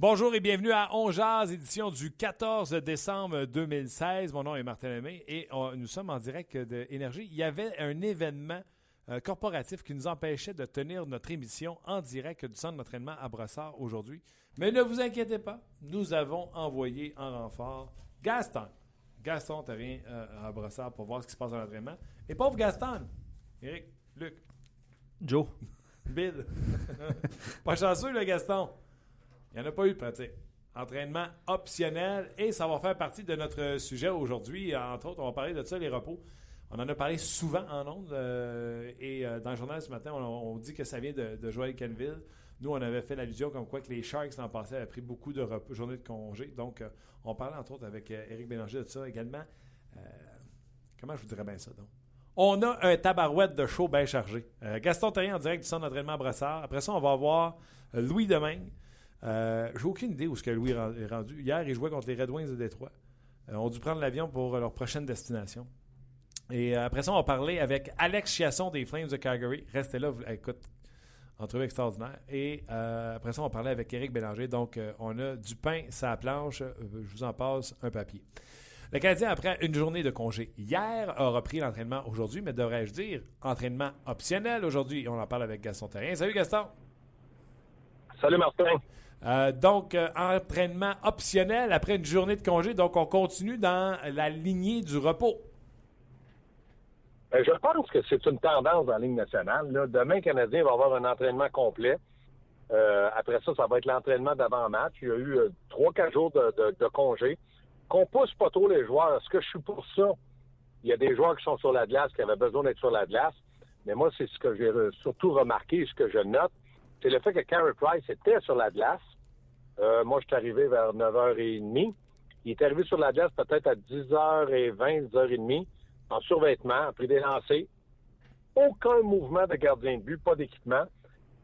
Bonjour et bienvenue à On Jazz, édition du 14 décembre 2016. Mon nom est Martin Lemay et on- nous sommes en direct de Énergie. Il y avait un événement euh, corporatif qui nous empêchait de tenir notre émission en direct du centre d'entraînement à Brossard aujourd'hui. Mais ne vous inquiétez pas, nous avons envoyé en renfort Gaston. Gaston, tu viens euh, à Brossard pour voir ce qui se passe dans l'entraînement. Et pauvre Gaston, Eric, Luc, Joe. Bill. pas chanceux, le Gaston. Il n'y en a pas eu de pratique. Entraînement optionnel et ça va faire partie de notre sujet aujourd'hui. Entre autres, on va parler de ça, les repos. On en a parlé souvent en ondes euh, et euh, dans le journal ce matin, on, dit que ça vient de, Joël Kenville. Nous, on avait fait l'allusion comme quoi que les Sharks l'an passé avaient pris beaucoup de journées de congé. Donc, euh, on parlait entre autres avec Éric Bélanger de ça également. Comment je vous dirais bien ça donc? On a un tabarouette de show bien chargé. Gaston Terrien en direct du centre d'entraînement à Brassard. Après ça, on va avoir Louis Domingue. Euh, J'ai aucune idée où ce que Louis est rendu. Hier, il jouait contre les Red Wings de Détroit. Euh, on a dû prendre l'avion pour leur prochaine destination. Et euh, après ça, on va parler avec Alex Chiasson des Flames de Calgary. Restez là, vous- écoute, entrevue extraordinaire. Et euh, après ça, on parler avec Éric Bélanger. Donc, euh, on a du pain, sa planche. Euh, je vous en passe un papier. Le Canadien, après une journée de congé hier, a repris l'entraînement aujourd'hui, mais devrais-je dire entraînement optionnel aujourd'hui? On en parle avec Gaston Terrien. Salut Gaston! Salut Martin. Euh, donc, euh, entraînement optionnel après une journée de congé. Donc, on continue dans la lignée du repos. Euh, Je pense que c'est une tendance dans la Ligue nationale. Demain, Canadien va avoir un entraînement complet. Après ça, ça va être l'entraînement d'avant-match. Il y a eu trois, quatre jours de, de, congé. Qu'on pousse pas trop les joueurs. Est-ce que je suis pour ça? Il y a des joueurs qui sont sur la glace, qui avaient besoin d'être sur la glace. Mais moi, c'est ce que j'ai surtout remarqué, ce que je note, c'est le fait que Carey Price était sur la glace. Euh, moi, je suis arrivé vers 9h30. Il est arrivé sur la glace peut-être à 10h20, 10h30, en survêtement, a pris des lancers. Aucun mouvement de gardien de but, pas d'équipement.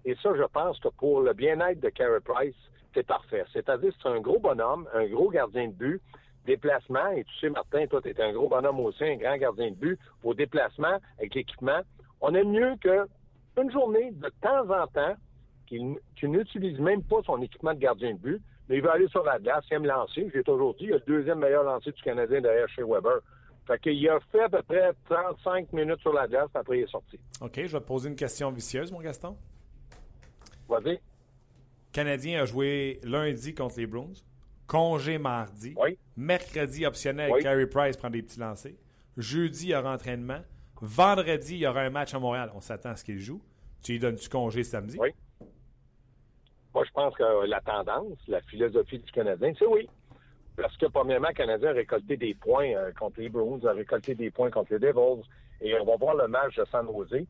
Et ça, je pense que pour le bien-être de Carey Price, c'est parfait. C'est-à-dire, c'est un gros bonhomme, un gros gardien de but, déplacement, et tu sais, Martin, toi, tu es un gros bonhomme aussi, un grand gardien de but, au déplacement, avec l'équipement. On aime mieux que une journée, de temps en temps, qu'il n'utilise même pas son équipement de gardien de but, mais il va aller sur la glace, il aime lancer. J'ai toujours dit, il a le deuxième meilleur lancer du Canadien derrière chez Weber. Fait qu'il a fait à peu près 35 minutes sur la glace, après il est sorti. OK, je vais te poser une question vicieuse, mon Gaston. Vas-y. Canadien a joué lundi contre les Bruins. Congé mardi. Oui. Mercredi optionnel, Oui. Carey Price prend des petits lancers. Jeudi, il y aura entraînement. Vendredi, il y aura un match à Montréal. On s'attend à ce qu'il joue. Tu lui donnes-tu congé samedi? Oui. Moi, je pense que la tendance, la philosophie du Canadien, c'est oui. Parce que, premièrement, le Canadien a récolté des points euh, contre les Bruins, a récolté des points contre les Devils, et on va voir le match de San Jose.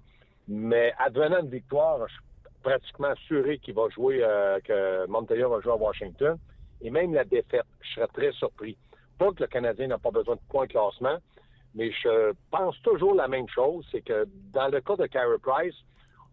Mais advenant une victoire, je suis pratiquement assuré qu'il va jouer, euh, que Montreal va jouer à Washington. Et même la défaite, je serais très surpris. Pas que le Canadien n'a pas besoin de points de classement, mais je pense toujours la même chose, c'est que dans le cas de Carey Price,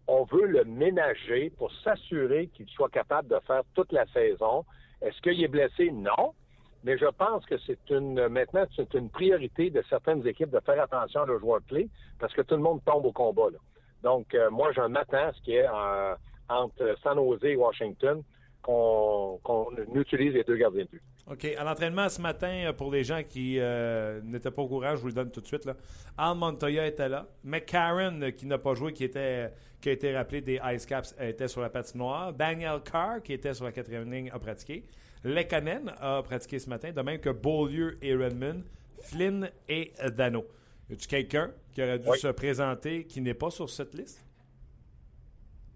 on veut le ménager pour s'assurer qu'il soit capable de faire toute la saison. Est-ce qu'il est blessé? Non. Mais je pense que c'est une maintenant c'est une priorité de certaines équipes de faire attention à leurs joueurs clés parce que tout le monde tombe au combat. Là. Donc euh, moi, je m'attends à ce qui est euh, entre San Jose et Washington qu'on qu'on utilise les deux gardiens de but. OK. À l'entraînement ce matin, euh, pour les gens qui euh, n'étaient pas au courant, je vous le donne tout de suite. Là. Al Montoya était là. McCarron, euh, qui n'a pas joué, qui, était, qui a été rappelé des Ice Caps, était sur la patinoire. Daniel Carr, qui était sur la quatrième ligne, a pratiqué. Lekanen a pratiqué ce matin, de même que Beaulieu et Redmond, Flynn et Dano. Y a-tu quelqu'un qui aurait dû Oui. se présenter qui n'est pas sur cette liste?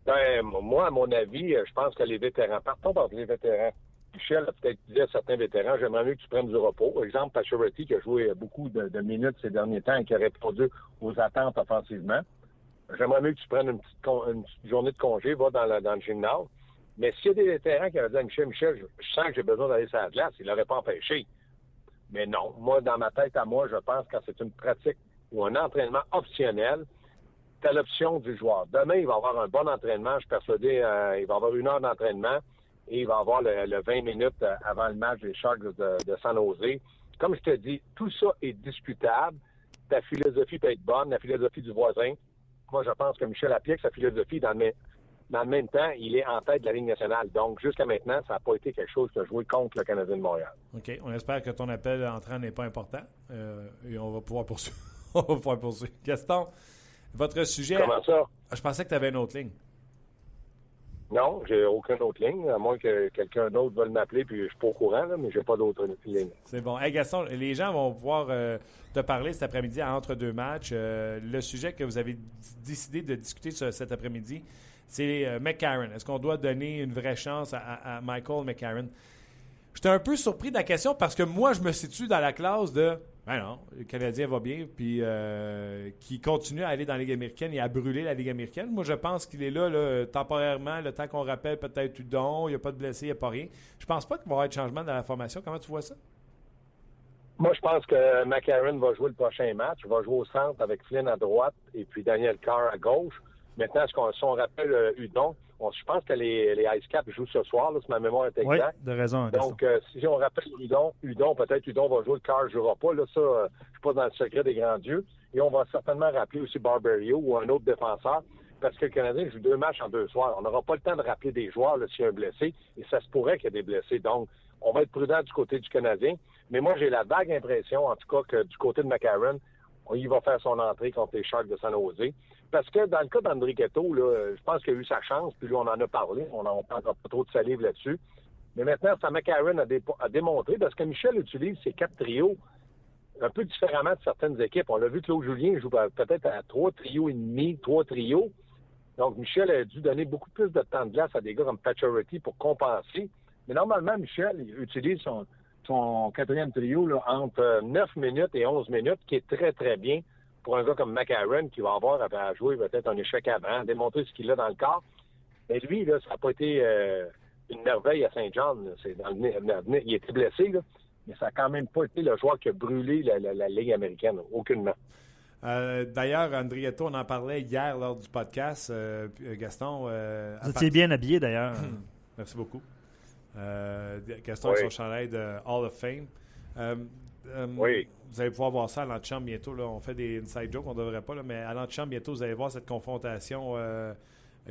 Ben, moi, à mon avis, euh, je pense que les vétérans, partons par les vétérans. Michel a peut-être dit à certains vétérans, j'aimerais mieux que tu prennes du repos. Exemple, Pacioretty, qui a joué beaucoup de, minutes ces derniers temps et qui a répondu aux attentes offensivement. J'aimerais mieux que tu prennes une petite, journée de congé, va dans, le gymnase. Mais s'il y a des vétérans qui avaient dit à Michel, Michel, je, sens que j'ai besoin d'aller sur la glace, il l'aurait pas empêché. Mais non, moi, dans ma tête à moi, je pense que c'est une pratique ou un entraînement optionnel, c'est l'option du joueur. Demain, il va avoir un bon entraînement. Je suis persuadé, euh, il va avoir une heure d'entraînement et il va avoir le, 20 minutes euh, avant le match des Sharks de, San Jose. Comme je te dis, tout ça est discutable. Ta philosophie peut être bonne, la philosophie du voisin. Moi, je pense que Michel Appiec, sa philosophie, dans le, même temps, il est en tête de la Ligue nationale. Donc, jusqu'à maintenant, ça n'a pas été quelque chose a joué contre le Canadien de Montréal. OK. On espère que ton appel entrant n'est pas important. Euh, et on va pouvoir poursuivre. on va pouvoir poursuivre. Gaston, votre sujet. Comment ça? Je pensais que tu avais une autre ligne. Non, j'ai aucune autre ligne, à moins que quelqu'un d'autre veuille m'appeler, puis je suis pas au courant, là, mais j'ai pas d'autre ligne. C'est bon. Hey Gaston, les gens vont pouvoir euh, te parler cet après-midi entre deux matchs. Euh, le sujet que vous avez décidé de discuter cet après-midi, c'est euh, McCarron. Est-ce qu'on doit donner une vraie chance à, Michael McCarron? J'étais un peu surpris de la question parce que moi, je me situe dans la classe de ben non, le Canadien va bien, puis euh, qui continue à aller dans la Ligue américaine et à brûler la Ligue américaine. Moi, je pense qu'il est là, temporairement, le temps qu'on rappelle peut-être Udon, il n'y a pas de blessé, il n'y a pas rien. Je pense pas qu'il va y avoir de changement dans la formation. Comment tu vois ça? Moi, je pense que McCarron va jouer le prochain match. Il va jouer au centre avec Flynn à droite et puis Daniel Carr à gauche. Maintenant, si on rappelle euh, Je pense que les, les Ice Caps jouent ce soir, là, si ma mémoire est exacte. Oui, de raison. Donc, euh, si on rappelle Udon, Udon, peut-être Udon va jouer, le Carr ne jouera pas. Là, ça, euh, je ne suis pas dans le secret des grands dieux. Et on va certainement rappeler aussi Barberio ou un autre défenseur, parce que le Canadien joue deux matchs en deux soirs. On n'aura pas le temps de rappeler des joueurs s'il y a un blessé, et ça se pourrait qu'il y ait des blessés. Donc, on va être prudent du côté du Canadien. Mais moi, j'ai la vague impression, en tout cas, que du côté de McCarron, il va faire son entrée contre les Sharks de San Jose. Parce que dans le cas d'André Ghetto, je pense qu'il a eu sa chance, puis lui, on en a parlé. On n'en parle pas trop de salive là-dessus. Mais maintenant, ça McCarron a, démontré, parce que Michel utilise ses quatre trios un peu différemment de certaines équipes. On l'a vu, Claude Julien joue peut-être à trois trios et demi, trois trios. Donc, Michel a dû donner beaucoup plus de temps de glace à des gars comme Pacioretty pour compenser. Mais normalement, Michel utilise son, quatrième trio entre 9 minutes et 11 minutes, qui est très, très bien pour un gars comme McAaron qui va avoir à jouer peut-être un échec avant, démontrer ce qu'il a dans le corps. Mais lui, là, ça n'a pas été euh, une merveille à Saint-Jean. Il était blessé, là, mais ça n'a quand même pas été le joueur qui a brûlé la, Ligue américaine, aucunement. Euh, D'ailleurs, Andrietto, on en parlait hier lors du podcast. Euh, Gaston. Euh, Vous étiez bien habillé d'ailleurs. Merci beaucoup. Gaston oui. son chandail de Hall of Fame. Oui vous allez pouvoir voir ça à l'antichambre bientôt. Là. On fait des inside jokes, on ne devrait pas, là, mais à l'antichambre bientôt, vous allez voir cette confrontation, euh,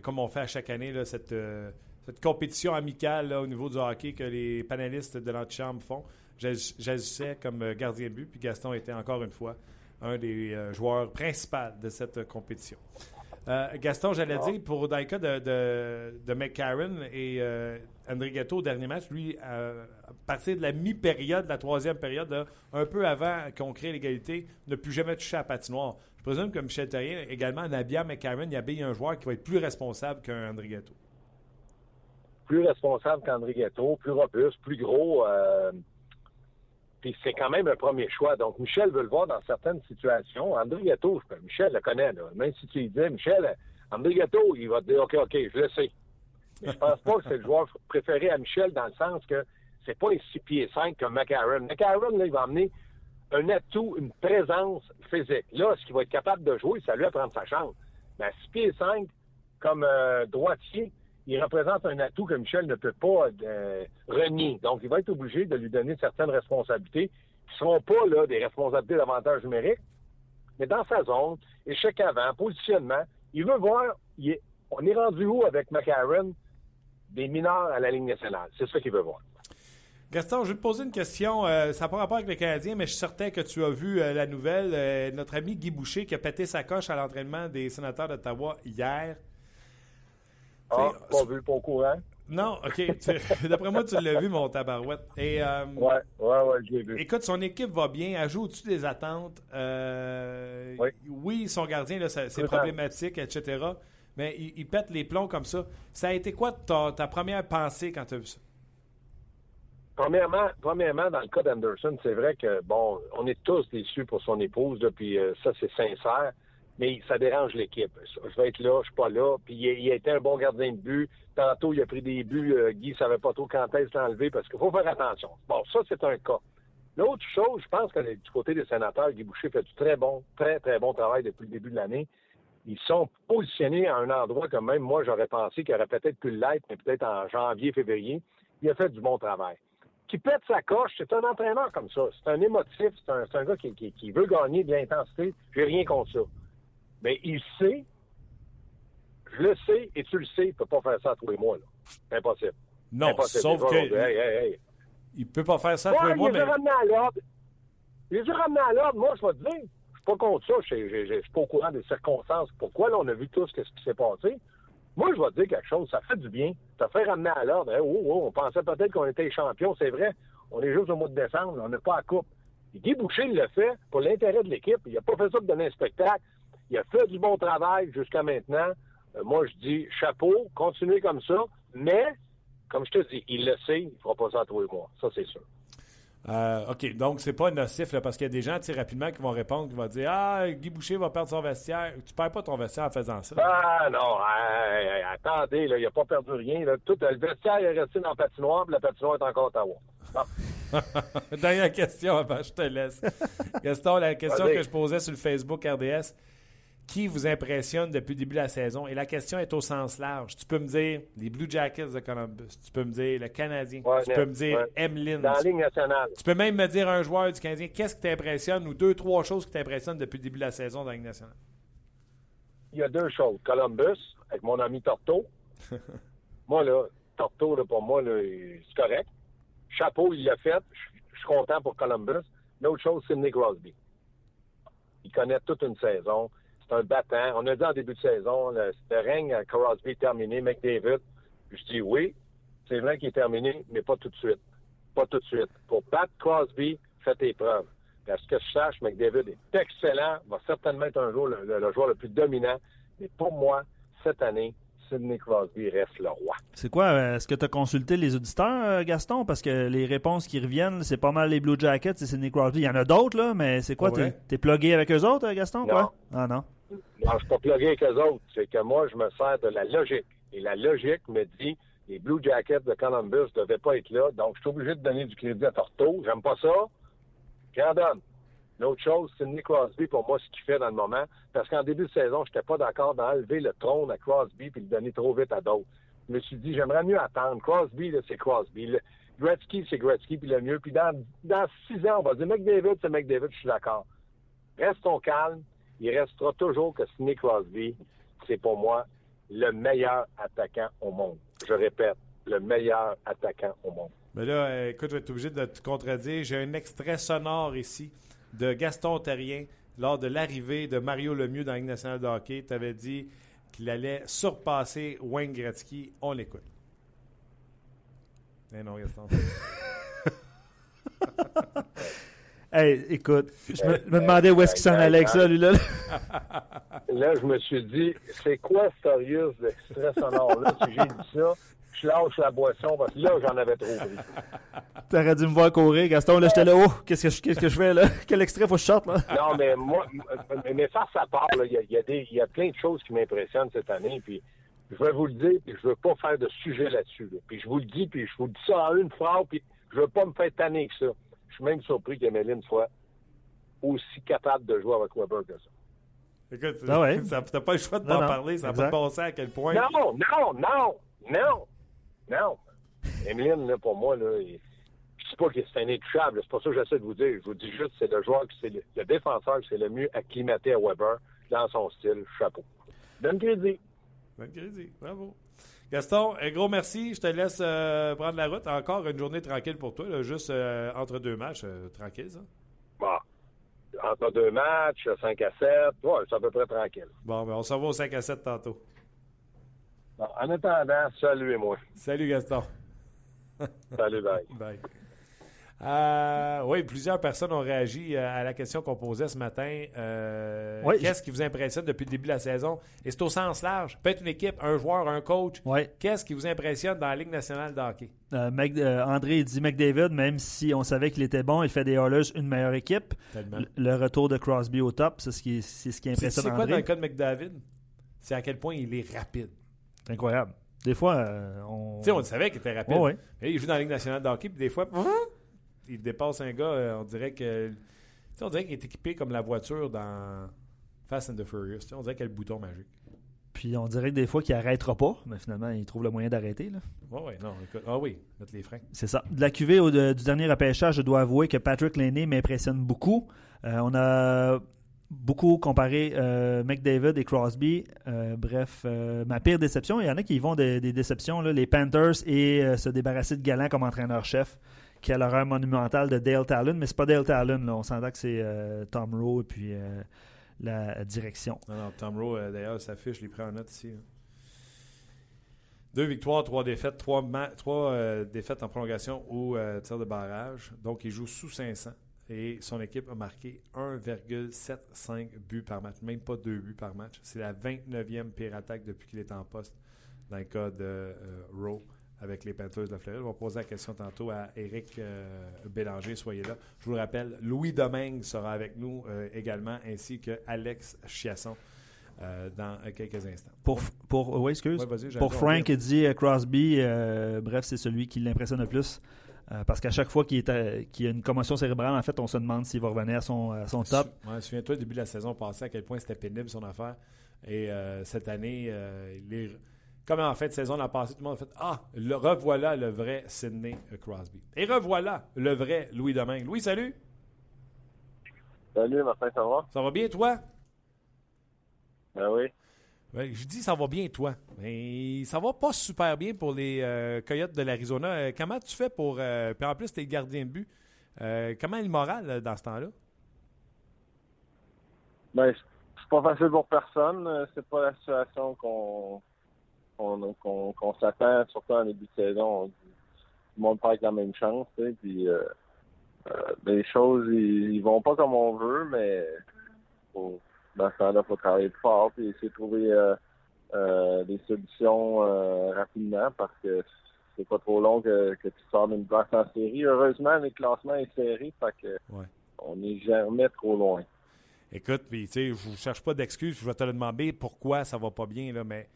comme on fait à chaque année, là, cette, euh, cette compétition amicale au niveau du hockey que les panélistes de l'antichambre font. J'agissais comme gardien de but, puis Gaston était encore une fois un des euh, joueurs principaux de cette compétition. Euh, Gaston, j'allais dire, pour dans le cas de, de, de McCarron et euh, André Ghetto au dernier match, lui, euh, à partir de la mi-période, de la troisième période, un peu avant qu'on crée l'égalité, ne plus jamais toucher à la patinoire. Je présume que Michel Terrien, également, en habillant McCarron, il y a un joueur qui va être plus responsable qu'un André Ghetto. Plus responsable qu'André Ghetto, plus robuste, plus gros. Puis c'est quand même un premier choix. Donc, Michel veut le voir dans certaines situations. André Gâteau, Michel le connaît. Là. Même si tu lui dis, Michel, André Gâteau, il va te dire, OK, OK, je le sais. Mais je pense pas que c'est le joueur préféré à Michel dans le sens que c'est pas un 6 pieds 5 comme McAaron. McAaron, là, il va amener un atout, une présence physique. Là, ce qu'il va être capable de jouer, ça lui à prendre sa chance. Mais à 6 pieds 5, comme euh, droitier, il représente un atout que Michel ne peut pas euh, renier. Donc, il va être obligé de lui donner certaines responsabilités qui ne seront pas là, des responsabilités d'avantage numérique, mais dans sa zone, échec avant, positionnement. Il veut voir, on est rendu où avec McCarron des mineurs à la ligne nationale? C'est ça qu'il veut voir. Gaston, je vais te poser une question. Euh, ça n'a pas rapport avec les Canadiens, mais je suis certain que tu as vu euh, la nouvelle. notre ami Guy Boucher qui a pété sa coche à l'entraînement des sénateurs d'Ottawa hier. Ah, pas vu, pas au courant? Non, OK. D'après moi, tu l'as vu, mon tabarouette. Et, euh, ouais, ouais, ouais, je l'ai vu. Écoute, son équipe va bien. Elle joue au-dessus des attentes. Euh, oui. oui. son gardien, c'est problématique, etc. Mais il, pète les plombs comme ça. Ça a été quoi ta, ta première pensée quand tu as vu ça? premièrement, premièrement, dans le cas d'Anderson, c'est vrai que, bon, on est tous déçus pour son épouse, puis euh, ça, c'est sincère, mais ça dérange l'équipe. Je vais être là, je suis pas là, puis il, a été un bon gardien de but. Tantôt, il a pris des buts, euh, Guy savait pas trop quand est-ce l'enlever, parce qu'il faut faire attention. Bon, ça, c'est un cas. L'autre chose, je pense que du côté des sénateurs, Guy Boucher fait du très bon, très, très bon travail depuis le début de l'année. Ils sont positionnés à un endroit que même moi, j'aurais pensé qu'il aurait peut-être pu l'être, mais peut-être en janvier, février. Il a fait du bon travail. Qui pète sa coche, c'est un entraîneur comme ça. C'est un émotif, c'est un, gars qui, veut gagner de l'intensité. J'ai rien contre ça. Mais il sait, je le sais, et tu le sais, il ne peut pas faire ça tous les mois. C'est impossible. Non, sauf que... Il peut pas faire ça tous les mois, mais... À. Il les a ramenés à l'ordre. Moi, je vais te dire, je suis pas contre ça. Je ne suis pas au courant des circonstances. Pourquoi? Là, on a vu tous ce qui s'est passé? Moi, je vais te dire quelque chose. Ça fait du bien. Ça fait ramener à l'ordre. oh, oh, on pensait peut-être qu'on était champion. C'est vrai. On est juste au mois de décembre. On n'est pas à coupe. Guy Boucher, il l'a fait pour l'intérêt de l'équipe. Il n'a pas fait ça pour donner un spectacle. Il a fait du bon travail jusqu'à maintenant. Euh, moi, je dis chapeau, continuez comme ça. Mais comme je te dis, il le sait, il ne fera pas ça à tous les mois. Ça, c'est sûr. Euh, OK, donc c'est pas nocif là, parce qu'il y a des gens rapidement qui vont répondre, qui vont dire Ah, Guy Boucher va perdre son vestiaire. Tu perds pas ton vestiaire en faisant ça. Ah non, attendez, il n'a pas perdu rien. Tout, le vestiaire est resté dans la patinoire, puis la patinoire est encore à Ottawa. Dernière question, je te laisse. Gaston, la question que je posais sur le Facebook RDS qui vous impressionne depuis le début de la saison? Et la question est au sens large. Tu peux me dire les Blue Jackets de Columbus. Tu peux me dire le Canadien. tu peux me dire Emlyn. Dans la Ligue nationale. Tu peux même me dire un joueur du Canadien. Qu'est-ce qui t'impressionne ou deux, trois choses qui t'impressionnent depuis le début de la saison dans la Ligue nationale? Il y a deux choses. Columbus, avec mon ami Torto. moi, là, Torto, là, pour moi, c'est correct. Chapeau, il l'a fait. Je suis content pour Columbus. L'autre chose, c'est Nick Crosby. Il connaît toute une saison c'est un battant. On a dit en début de saison, le, règne à Crosby est terminé, McDavid. Je dis oui, c'est vrai qu'il est terminé, mais pas tout de suite. Pas tout de suite. Pour battre Crosby, fais tes preuves. Parce que je sache, McDavid est excellent, va certainement être un jour le, joueur le plus dominant. Mais pour moi, cette année, Sidney Crosby reste le roi. C'est quoi? Euh, est-ce que tu as consulté les auditeurs, euh, Gaston? Parce que les réponses qui reviennent, c'est pas mal les Blue Jackets et Sidney Crosby. Il y en a d'autres, là, mais c'est quoi? T'es, es plugué avec eux autres, Gaston? Non. Ah non? Non, je ne suis pas plugué avec eux autres. C'est que moi, je me sers de la logique. Et la logique me dit les Blue Jackets de Columbus ne devaient pas être là, donc je suis obligé de donner du crédit à Torto. J'aime pas ça. J'en donne. L'autre chose, c'est Nick Crosby, pour moi, ce qu'il fait dans le moment. Parce qu'en début de saison, je n'étais pas d'accord d'enlever le trône à Crosby puis le donner trop vite à d'autres. Je me suis dit, j'aimerais mieux attendre. Crosby, c'est Crosby. Gretzky, c'est Gretzky, puis le mieux. Puis dans, dans six ans, on va dire McDavid, c'est McDavid, je suis d'accord. Restons calmes il restera toujours que Sidney Crosby, c'est pour moi le meilleur attaquant au monde. Je répète, le meilleur attaquant au monde. Mais là, écoute, je vais être obligé de te contredire. J'ai un extrait sonore ici de Gaston Terrien lors de l'arrivée de Mario Lemieux dans la Ligue nationale de hockey. Tu avais dit qu'il allait surpasser Wayne Gretzky. On l'écoute. Eh non, Gaston. Hey, écoute, je me, demandais où est-ce qu'il s'en allait avec ça, lui, là. Là, je me suis dit, c'est quoi Storius d'extrait sonore-là? Si j'ai dit ça, je lâche la boisson parce que là, j'en avais trop pris. T'aurais dû me voir courir, Gaston. Là, j'étais là, oh, qu'est-ce que, je, qu'est-ce que je fais, là? Quel extrait faut que je sorte, là? Non, mais moi, mais ça, ça part, il y a, y, a des, y a plein de choses qui m'impressionnent cette année, puis je vais vous le dire, puis je veux pas faire de sujet là-dessus. Puis je vous le dis, puis je vous dis ça en une phrase, puis je veux pas me faire tanner que ça. Je suis même surpris qu'Emeline soit aussi capable de jouer avec Weber que ça. Écoute, ah ouais. t'as pas le choix de t'en parler, ça n'a pas de à quel point. Non, non, non, non, non. Emeline, pour moi, là, je ne sais pas que c'est un intouchable, c'est pas ça que j'essaie de vous dire. Je vous dis juste c'est le joueur, c'est le, le, défenseur qui c'est le mieux acclimaté à Weber dans son style. Chapeau. Donne crédit. Donne crédit. Bravo. Gaston, un gros merci. Je te laisse euh, prendre la route. Encore une journée tranquille pour toi, juste euh, entre deux matchs. Euh, tranquille, ça? Bon. Entre deux matchs, 5 à 7. Ouais, c'est à peu près tranquille. Bon, ben, on s'en va au 5 à 7 tantôt. Bon, en attendant, salut et moi. Salut, Gaston. salut, bye. bye. Euh, oui, plusieurs personnes ont réagi euh, à la question qu'on posait ce matin. Euh, Qu'est-ce qui vous impressionne depuis le début de la saison? Et c'est au sens large. Peut-être une équipe, un joueur, un coach. Qu'est-ce qui vous impressionne dans la Ligue nationale de hockey? Euh, André dit McDavid, même si on savait qu'il était bon, il fait des Oilers une meilleure équipe. Le, retour de Crosby au top, c'est ce qui, c'est ce qui impressionne C'est quoi dans le cas de McDavid? C'est à quel point il est rapide. C'est incroyable. Des fois, on... Tu sais, on savait qu'il était rapide. il joue dans la Ligue nationale de hockey, puis des fois il dépasse un gars, euh, on dirait que. on dirait qu'il est équipé comme la voiture dans Fast and the Furious. on dirait qu'il a le bouton magique. Puis on dirait que des fois qu'il arrêtera pas, mais finalement, il trouve le moyen d'arrêter. Oui, oui, non, écoute, ah oui, mettre les freins. C'est ça. De la cuvée au, du dernier repêchage, je dois avouer que Patrick Laney m'impressionne beaucoup. Euh, on a beaucoup comparé euh, McDavid et Crosby. bref, ma pire déception, il y en a qui vont des, déceptions, les Panthers et se débarrasser de Galant comme entraîneur-chef qui a monumentale de Dale Talon, mais c'est pas Dale Talon, là. on s'entend que c'est euh, Tom Rowe et puis euh, la direction. Non, non, Tom Rowe, euh, d'ailleurs, s'affiche, je l'ai pris en note ici. Deux victoires, trois défaites, trois, trois défaites en prolongation ou tir de barrage. Donc, il joue sous 500 et son équipe a marqué 1,75 buts par match, même pas deux buts par match. C'est la 29e pire attaque depuis qu'il est en poste dans le cas de Rowe avec les Panthers de la Floride. On va poser la question tantôt à Éric euh, Bélanger. Soyez là. Je vous le rappelle, Louis Domingue sera avec nous euh, également, ainsi que Alex Chiasson. Euh, dans quelques instants. Pour, pour, oui, excuse. pour Frank dit Crosby, bref, c'est celui qui l'impressionne le plus. parce qu'à chaque fois qu'il y a une commotion cérébrale, en fait, on se demande s'il va revenir à son, son top. Ouais, Souviens-toi, au début de la saison passée, à quel point c'était pénible son affaire. Et cette année, il est comme en fin de saison l'an passé, tout le monde a fait Ah, le, revoilà le vrai Sidney Crosby. Et revoilà le vrai Louis Domingue. Louis, salut. Salut, Martin, ça va? Ça va bien, toi? Ben oui. je dis ça va bien, toi. Mais ça va pas super bien pour les euh, Coyotes de l'Arizona. Euh, comment tu fais pour. Euh, puis en plus, tu es gardien de but. comment est le moral dans ce temps-là? Ben, c'est pas facile pour personne. C'est pas la situation qu'on qu'on s'attend, surtout en début de saison. tout le monde pas avec la même chance, tu sais, puis euh, euh, les choses, ils, vont pas comme on veut, mais faut, dans ce temps-là, il faut travailler fort et essayer de trouver euh, des solutions rapidement parce que c'est pas trop long que, tu sors d'une place en série. Heureusement, le classement est serré, fait que on n'est jamais trop loin. Écoute, puis tu sais, je ne cherche pas d'excuses, je vais te le demander pourquoi ça va pas bien, là, mais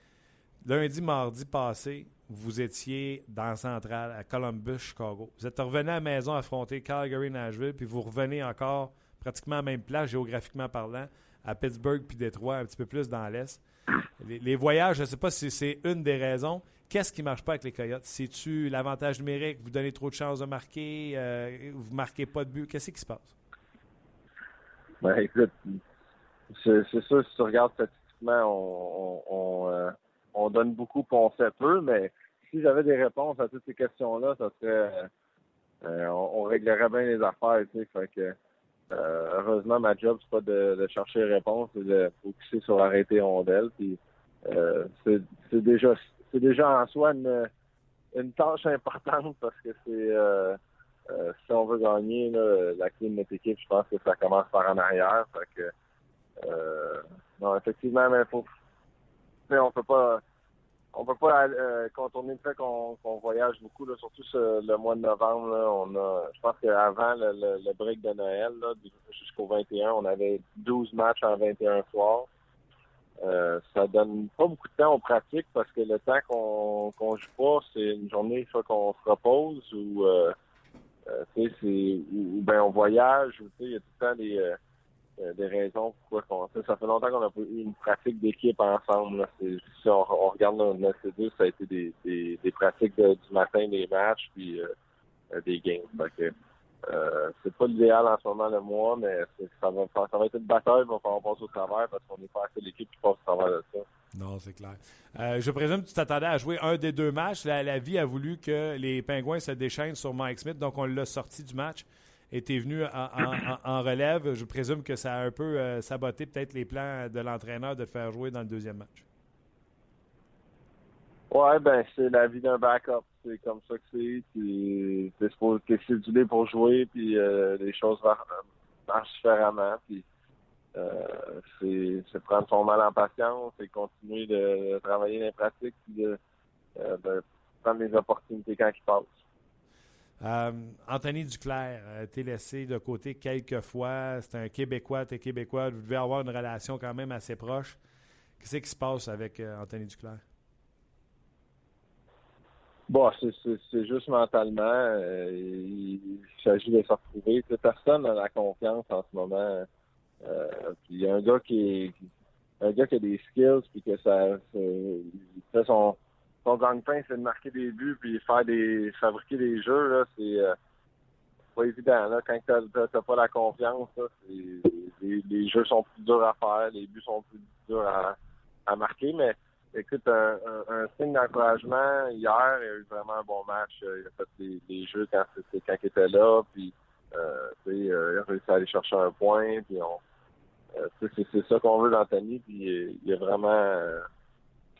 lundi, mardi passé, vous étiez dans la centrale à Columbus, Chicago. Vous êtes revenu à la maison affronter Calgary, Nashville, puis vous revenez encore pratiquement à la même place, géographiquement parlant, à Pittsburgh puis Détroit, un petit peu plus dans l'Est. Les, voyages, je ne sais pas si c'est une des raisons. Qu'est-ce qui ne marche pas avec les Coyotes? C'est-tu l'avantage numérique? Vous donnez trop de chances de marquer? Euh, vous ne marquez pas de but? Qu'est-ce qui se passe? Ben, écoute, c'est sûr, si tu regardes statistiquement, on, euh, on donne beaucoup pour on fait peu, mais si j'avais des réponses à toutes ces questions-là, ça serait euh, on, réglerait bien les affaires, tu sais. Fait que euh, heureusement, ma job, c'est pas de, chercher les réponses, c'est de focuser sur arrêter rondelle. Puis euh, c'est déjà déjà en soi une, une tâche importante parce que c'est si on veut gagner la clé de notre équipe, je pense que ça commence par en arrière. Fait que non, effectivement, mais faut on peut pas on peut pas euh, contourner le fait qu'on voyage beaucoup, surtout le mois de novembre. on a, je pense qu'avant le, le, break de Noël, jusqu'au 21, on avait 12 matchs en 21 soirs. Euh, ça donne pas beaucoup de temps aux pratiques parce que le temps qu'on qu'on joue pas, c'est une journée soit qu'on se repose ou euh, euh ou, ben on voyage ou il y a tout le temps des euh, euh, des raisons pourquoi ça fait longtemps qu'on n'a pas eu une pratique d'équipe ensemble. Si on, regarde notre C2, ça a été des, des, pratiques du matin, des matchs, puis euh, euh, des games. Fait c'est pas l'idéal en ce moment le mois, mais ça va, ça va être une bataille, il va falloir passer au travers parce qu'on n'est pas assez l'équipe qui passe au travers de ça. Non, c'est clair. je présume que tu t'attendais à jouer un des deux matchs. La, la vie a voulu que les Pingouins se déchaînent sur Mike Smith, donc on l'a sorti du match était venu en, relève. Je présume que ça a un peu euh, saboté peut-être les plans de l'entraîneur de faire jouer dans le deuxième match. Ouais, ben c'est la vie d'un backup. c'est comme ça que c'est. Puis t'es supposé- pour jouer, puis euh, les choses mar- marchent différemment. Puis euh, c'est c'est prendre son mal en patience et continuer de, travailler les pratiques, puis de, de prendre les opportunités quand ils passent. Euh, Anthony Duclair a été laissé de côté quelques fois. C'est un Québécois, t'es Québécois. Vous devez avoir une relation quand même assez proche. Qu'est-ce qui se passe avec euh, Anthony Duclair? Bon, c'est- juste mentalement. euh, il, s'agit de se retrouver. Personne n'a la confiance en ce moment. Euh, puis il y a un gars qui est un gars qui a des skills puis que ça, fait son son gagne-pain, c'est de marquer des buts puis faire des fabriquer des jeux là, c'est euh, pas évident là. Quand t'as pas la confiance, là, les, les jeux sont plus durs à faire, les buts sont plus durs à, à marquer, mais Écoute, un, un, un signe d'encouragement hier, il a eu vraiment un bon match. Il a fait des, des jeux quand, quand il était là, puis euh, euh, il a réussi à aller chercher un point, puis on, euh, c'est ça qu'on veut d'Anthony, puis il, il a vraiment, euh,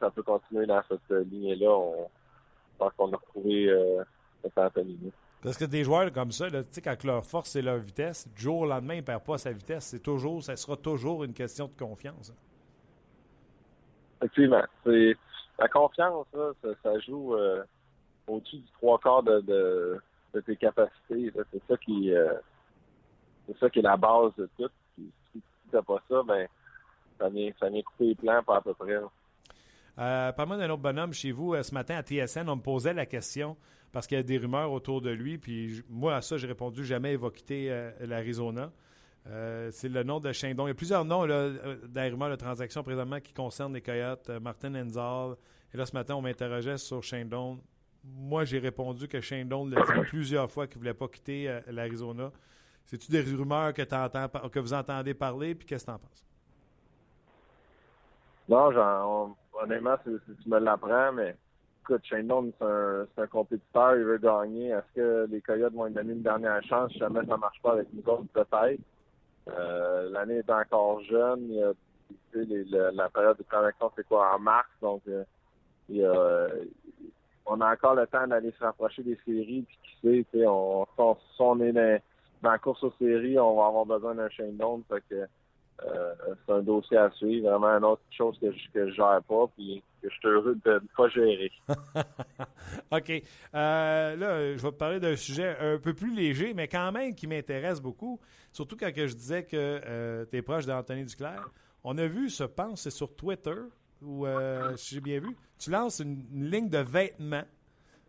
ça peut continuer dans cette lignée-là. On, je pense qu'on a retrouvé euh, cet Anthony-là. Parce que des joueurs comme ça, là, tu sais, quand leur force c'est leur vitesse, du jour au lendemain, ils ne perdent pas sa vitesse. C'est toujours, ça sera toujours une question de confiance. hein. Effectivement. C'est, la confiance, là, ça, ça joue euh, au-dessus du trois quarts de, de, de tes capacités. là. C'est ça qui euh, c'est ça qui est la base de tout. Si tu n'as pas ça, ben ça vient, ça vient couper les plans pas à peu près. là. Euh, Parle-moi d'un autre bonhomme chez vous. Euh, ce matin à TSN, on me posait la question parce qu'il y a des rumeurs autour de lui. Puis moi, à ça, j'ai répondu jamais il va quitter euh, l'Arizona. Euh, c'est le nom de Shane Don. Il y a plusieurs noms là, dans les rumeurs de transactions présentement qui concernent les Coyotes. Martin Enzal. Et là, ce matin, on m'interrogeait sur Shane Don. Moi, j'ai répondu que Shane Don l'a dit plusieurs fois qu'il ne voulait pas quitter l'Arizona. C'est-tu des rumeurs que, t'entends par- que vous entendez parler? Puis qu'est-ce que tu en penses? Non, genre, on- honnêtement, c'est- tu me l'apprends, mais écoute, Shane c'est un, un compétiteur, il veut gagner. Est-ce que les Coyotes vont lui donner une dernière chance? Jamais ça marche pas avec nous autres? Peut-être. Euh, L'année est encore jeune. Tu sais, les- le- la période de transaction, c'est quoi, en mars? Donc, euh, il y a, on a encore le temps d'aller se rapprocher des séries, puis qui sait, tu sais, on, est dans, la course aux séries, on va avoir besoin d'un Shane fait que euh, c'est un dossier à suivre, vraiment une autre chose que je, gère pas, puis que je suis heureux de ne pas gérer. OK. Euh, là, je vais te parler d'un sujet un peu plus léger, mais quand même qui m'intéresse beaucoup. Surtout quand je disais que tu es proche d'Anthony Duclair. On a vu, je pense, c'est sur Twitter, ou euh, si j'ai bien vu, tu lances une, une ligne de vêtements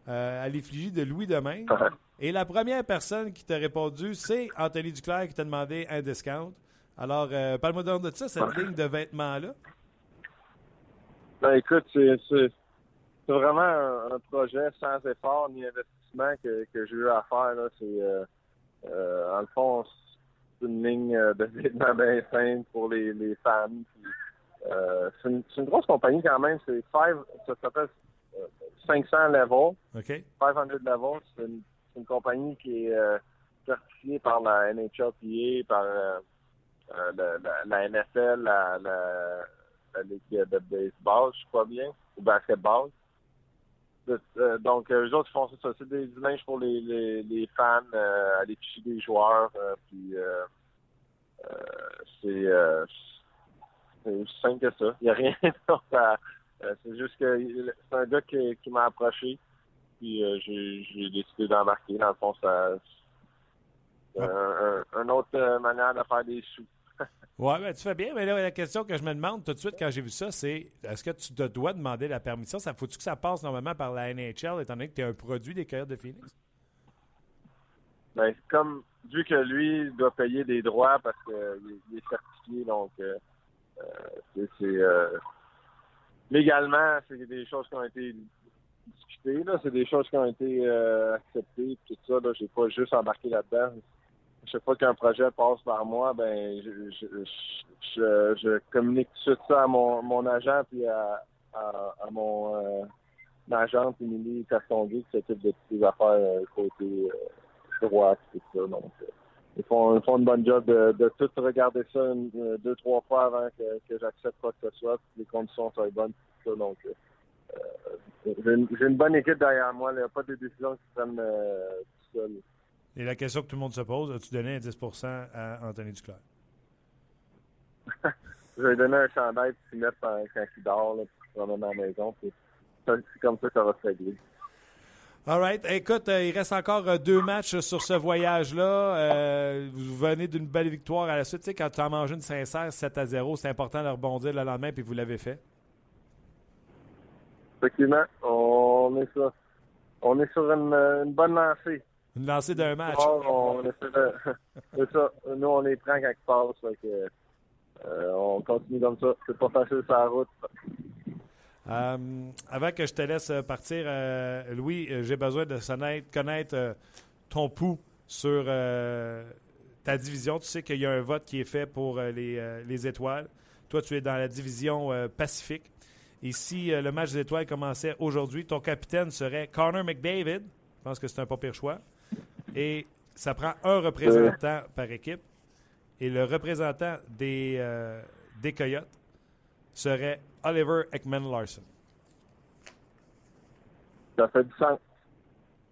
euh, à l'effigie de Louis Domingue. Et la première personne qui t'a répondu, c'est Anthony Duclair qui t'a demandé un discount. Alors, euh, parle-moi donc de ça, cette ligne de vêtements-là. Ben, écoute, c'est vraiment un, un projet sans effort ni investissement que, que j'ai eu à faire. là. C'est euh, euh, en le fond, c'est une ligne euh, de vêtements bien simple pour les, les. Puis, euh, c'est une, grosse compagnie quand même. C'est five, ça s'appelle euh, 500 level. OK? 500 Level, c'est une, compagnie qui est certifiée par la NHLPA, par euh, la, la- NFL, la, la, Ligue de baseball, je crois bien, ou basketball. Euh, donc, euh, eux autres ils font ça. C'est des, du linge pour les, les, les fans, euh, à l'effigie des joueurs. puis, c'est aussi simple que ça. Il n'y a rien c'est juste que c'est un gars qui, m'a approché. Puis j'ai j'ai décidé d'embarquer. Dans le fond, ça c'est un, un- une autre euh, manière de faire des sous. Oui, ben, tu fais bien, mais là, la question que je me demande tout de suite quand j'ai vu ça, c'est est-ce que tu te dois demander la permission? Ça faut-tu que ça passe normalement par la NHL, étant donné que tu es un produit des Coyotes de Phoenix? Ben, comme vu que lui doit payer des droits parce qu'il il est certifié, donc euh, euh, c'est euh, légalement, c'est des choses qui ont été discutées, là, c'est des choses qui ont été euh, acceptées, puis tout ça, là, j'ai pas juste embarqué là-dedans. Chaque fois qu'un projet passe par moi, ben je, je, je, je- communique tout ça à mon, mon agent puis à, à, à mon euh, agente Émilie Castonguay qui s'occupe de toutes les affaires euh, côté euh, droit et tout ça. Donc, euh, ils, font, ils font une bonne job de, de tout regarder ça une- euh, deux, trois fois avant que, que j'accepte quoi que ce soit, que les conditions soient bonnes, tout ça. Donc, euh, j'ai une, une bonne équipe derrière moi. Il n'y a pas de décisions qui se prennent tout seul. Et la question que tout le monde se pose, as-tu donné un 10 à Anthony Duclair? Je vais lui donner un chandail pour s'y mettre quand il dort, là, se promener à la maison. Puis c'est comme ça que ça va se régler. All right. Écoute, euh, il reste encore euh, deux matchs sur ce voyage-là. Euh, vous venez d'une belle victoire à la suite. Tu sais, quand tu as mangé une sincère 7 à 0, c'est important de rebondir le lendemain, puis vous l'avez fait. Effectivement, on est sur, on est sur une, une bonne lancée. Une lancée d'un match. On essaie de- c'est ça. Nous, on les prend quand ils passent. Fait que, euh, on continue comme ça. C'est pas facile sur la route. Euh, avant que je te laisse partir, euh, Louis, j'ai besoin de connaître, ton pouls sur ta division. Tu sais qu'il y a un vote qui est fait pour les, les étoiles. Toi, tu es dans la division Pacifique. Et si le match des étoiles commençait aujourd'hui, ton capitaine serait Connor McDavid. Je pense que c'est un pas pire choix. Et ça prend un représentant par équipe. Et le représentant des, euh, des Coyotes serait Oliver Ekman Larson. Ça fait du sens.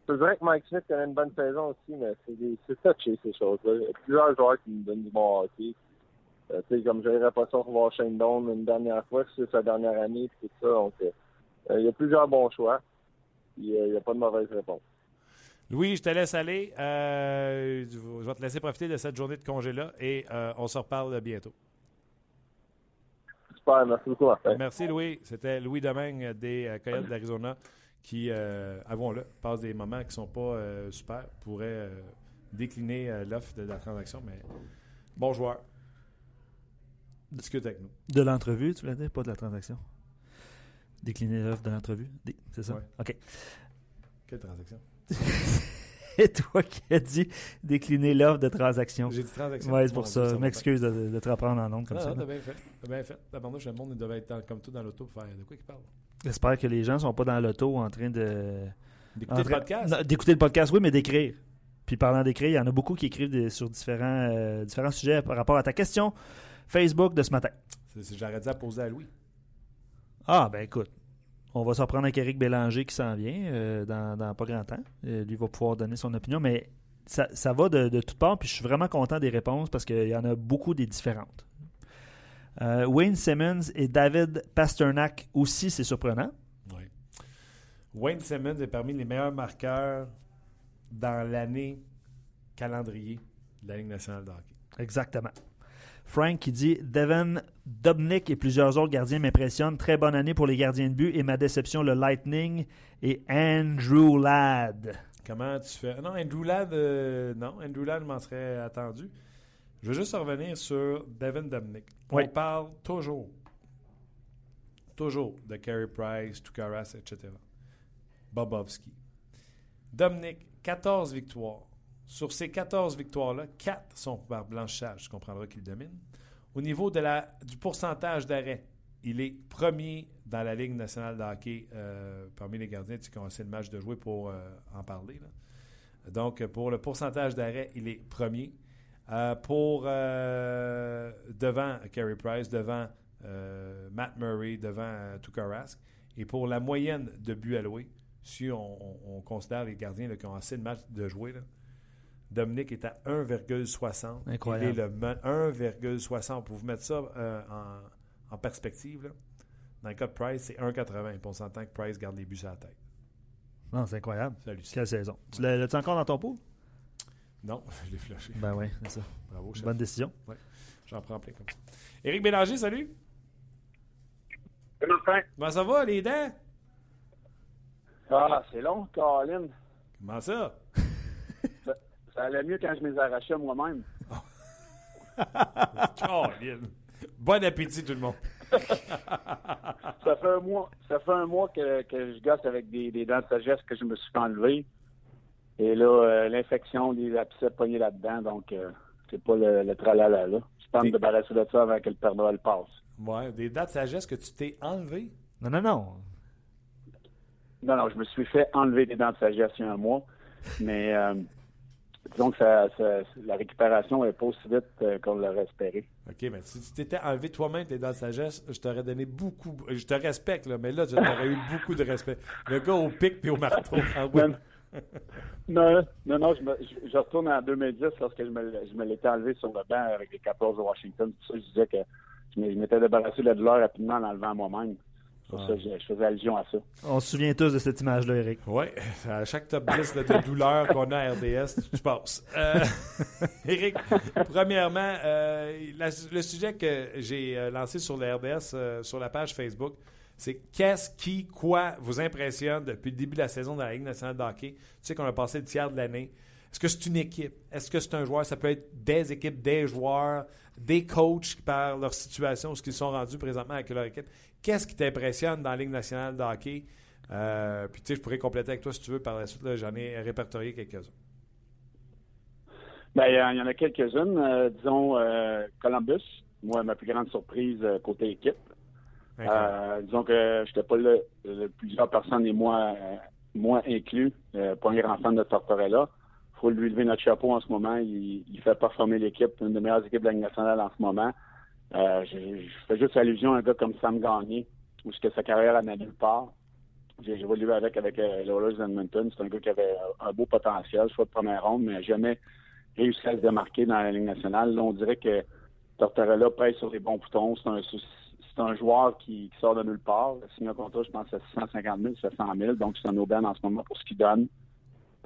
C'est vrai que Mike Smith connaît une bonne saison aussi, mais c'est des- c'est touché, ces choses-là. Il y a plusieurs joueurs qui nous donnent du bon hockey. Euh, tu sais, comme j'aurais pas ça revoir Shane une dernière fois, c'est sa dernière année, tout ça. Donc, euh, euh, il y a plusieurs bons choix. Puis, euh, il n'y a pas de mauvaise réponse. Louis, je te laisse aller. Euh, je vais te laisser profiter de cette journée de congé-là et euh, on se reparle bientôt. Super, merci beaucoup, Martin. Merci, Louis. C'était Louis Domingue des euh, Coyotes d'Arizona qui, euh, avouons-le, passe des moments qui ne sont pas euh, super, pourrait euh, décliner euh, l'offre de la transaction, mais bon joueur. Discute avec nous. De l'entrevue, tu voulais dire, pas de la transaction. Décliner l'offre de l'entrevue? C'est ça? Ouais. OK. Quelle transaction? C'est toi qui as dit décliner l'offre de transaction. J'ai dit transaction. Ouais, c'est pour ça. va M'excuse de, de te reprendre en nom comme Non, ça. non, t'as bien fait. T'as bien fait. D'abord, le monde il devait être dans- comme tout dans l'auto pour faire de quoi qu'il parle. J'espère que les gens sont pas dans l'auto en train de. D'écouter le podcast? D'écouter le podcast, oui, mais d'écrire. Puis parlant d'écrire, il y en a beaucoup qui écrivent sur différents, euh, différents sujets par rapport à ta question Facebook de ce matin. Dû la poser à Louis. Ah, ben écoute, on va s'en prendre avec Eric Bélanger qui s'en vient euh, dans, dans pas grand temps. Euh, lui va pouvoir donner son opinion, mais ça, ça va de, de toutes parts, puis je suis vraiment content des réponses parce qu'il y en a beaucoup des différentes. Euh, Wayne Simmons et David Pasternak aussi, c'est surprenant. Oui. Wayne Simmons est parmi les meilleurs marqueurs dans l'année calendrier de la Ligue nationale de hockey. Exactement. Frank qui dit Devin Dobnik et plusieurs autres gardiens m'impressionnent. Très bonne année pour les gardiens de but et ma déception, le Lightning et Andrew Ladd. Comment tu fais? Non, Andrew Ladd, euh, non, Andrew Ladd m'en serait attendu. Je veux juste revenir sur Devin Dominic. Oui. On parle toujours, toujours de Carey Price, Tukaras, etc. Bobovski. Dominic, 14 victoires. Sur ces 14 victoires-là, 4 sont par blanchissage. Tu comprendras qu'il domine. Au niveau du pourcentage d'arrêt, il est premier dans la Ligue nationale de hockey euh, parmi les gardiens tu sais, qui ont assez de jouer pour euh, en parler. Donc, pour le pourcentage d'arrêt, il est premier. Euh, pour devant Carey Price, devant Matt Murray, devant euh, Tuukka Rask. Et pour la moyenne de buts alloués, si on, on- on considère les gardiens qui ont assez de matchs de jouer, Dominique est à 1,60. Incroyable. Il est le me- 1,60. Pour vous mettre ça euh, en, en perspective, là, dans le cas de Price, c'est 1,80. Puis on s'entend que Price garde les buts à la tête. Non, c'est incroyable. Hallucinant. Quelle saison. Tu l'as- l'as-tu encore dans ton pot? Non, je l'ai flushé. Ben oui, c'est ça. Bravo, chef. Bonne décision. J'en prends plein comme ça. Éric Bélanger, salut. Martin. Comment ça va, les dents? Ah, c'est long, Colin. Comment ça? Ça allait mieux quand je me les arrachais moi-même. Bon appétit, tout le monde. Ça fait un mois, ça fait un mois que, que je gosse avec des, des dents de sagesse que je me suis enlever. Et là, euh, l'infection des abcès pognés là-dedans, donc euh, c'est pas le, le tralala là. Je peux me débarrasser de ça avant que le Père Noël passe. Ouais, des dates de sagesse que tu t'es enlevé. Non, non, non. Non, non, je me suis fait enlever des dents de sagesse il y a un mois. Mais euh, disons que ça, la récupération n'est pas aussi vite euh, qu'on l'aurait espéré. OK, mais si tu t'étais enlevé toi-même tes dents de sagesse, je t'aurais donné beaucoup. Je te respecte, là, mais là, tu aurais eu beaucoup de respect. Le gars au pic et au marteau. non, non, non, je, retourne en 2010 lorsque je me, je me l'étais enlevé sur le banc avec les Capitals de Washington. ça, je disais que je m'étais débarrassé de la douleur rapidement en enlevant moi-même. Ça, je, faisais allusion à ça. On se souvient tous de cette image-là, Eric. Oui, à chaque top 10 de, douleur qu'on a à RDS, tu passes. Euh, Eric, premièrement, euh, le sujet que j'ai euh, lancé sur le RDS, sur la page Facebook, c'est qu'est-ce qui, quoi vous impressionne depuis le début de la saison de la Ligue nationale de hockey? Tu sais qu'on a passé le tiers de l'année. Est-ce que c'est une équipe? Est-ce que c'est un joueur? Ça peut être des équipes, des joueurs, des coachs par leur situation, ce qu'ils sont rendus présentement avec leur équipe. Qu'est-ce qui t'impressionne dans la Ligue nationale de hockey? Euh, puis, tu sais, je pourrais compléter avec toi si tu veux par la suite. J'en ai répertorié quelques-uns. Bien, il y en a quelques-unes. Euh, disons, euh, Columbus, moi, ma plus grande surprise côté équipe. disons que je n'étais pas là, plusieurs personnes et moi, moi inclus, premier enfant de Tortorella. Faut lui lever notre chapeau en ce moment. Il, fait performer l'équipe, une des meilleures équipes de la Ligue nationale en ce moment. Euh, je, fais juste allusion à un gars comme Sam Gagné, où que sa carrière n'a nulle part. J'ai évolué avec avec euh, les Edmonton. C'est un gars qui avait un beau potentiel, soit de première ronde, mais jamais réussi à se démarquer dans la Ligue nationale. Là, on dirait que Tortorella pèse sur les bons boutons. C'est un, joueur qui, sort de nulle part. Signe un contrat, je pense, à 650 000, 700 000. Donc, c'est un aubaine en ce moment pour ce qu'il donne.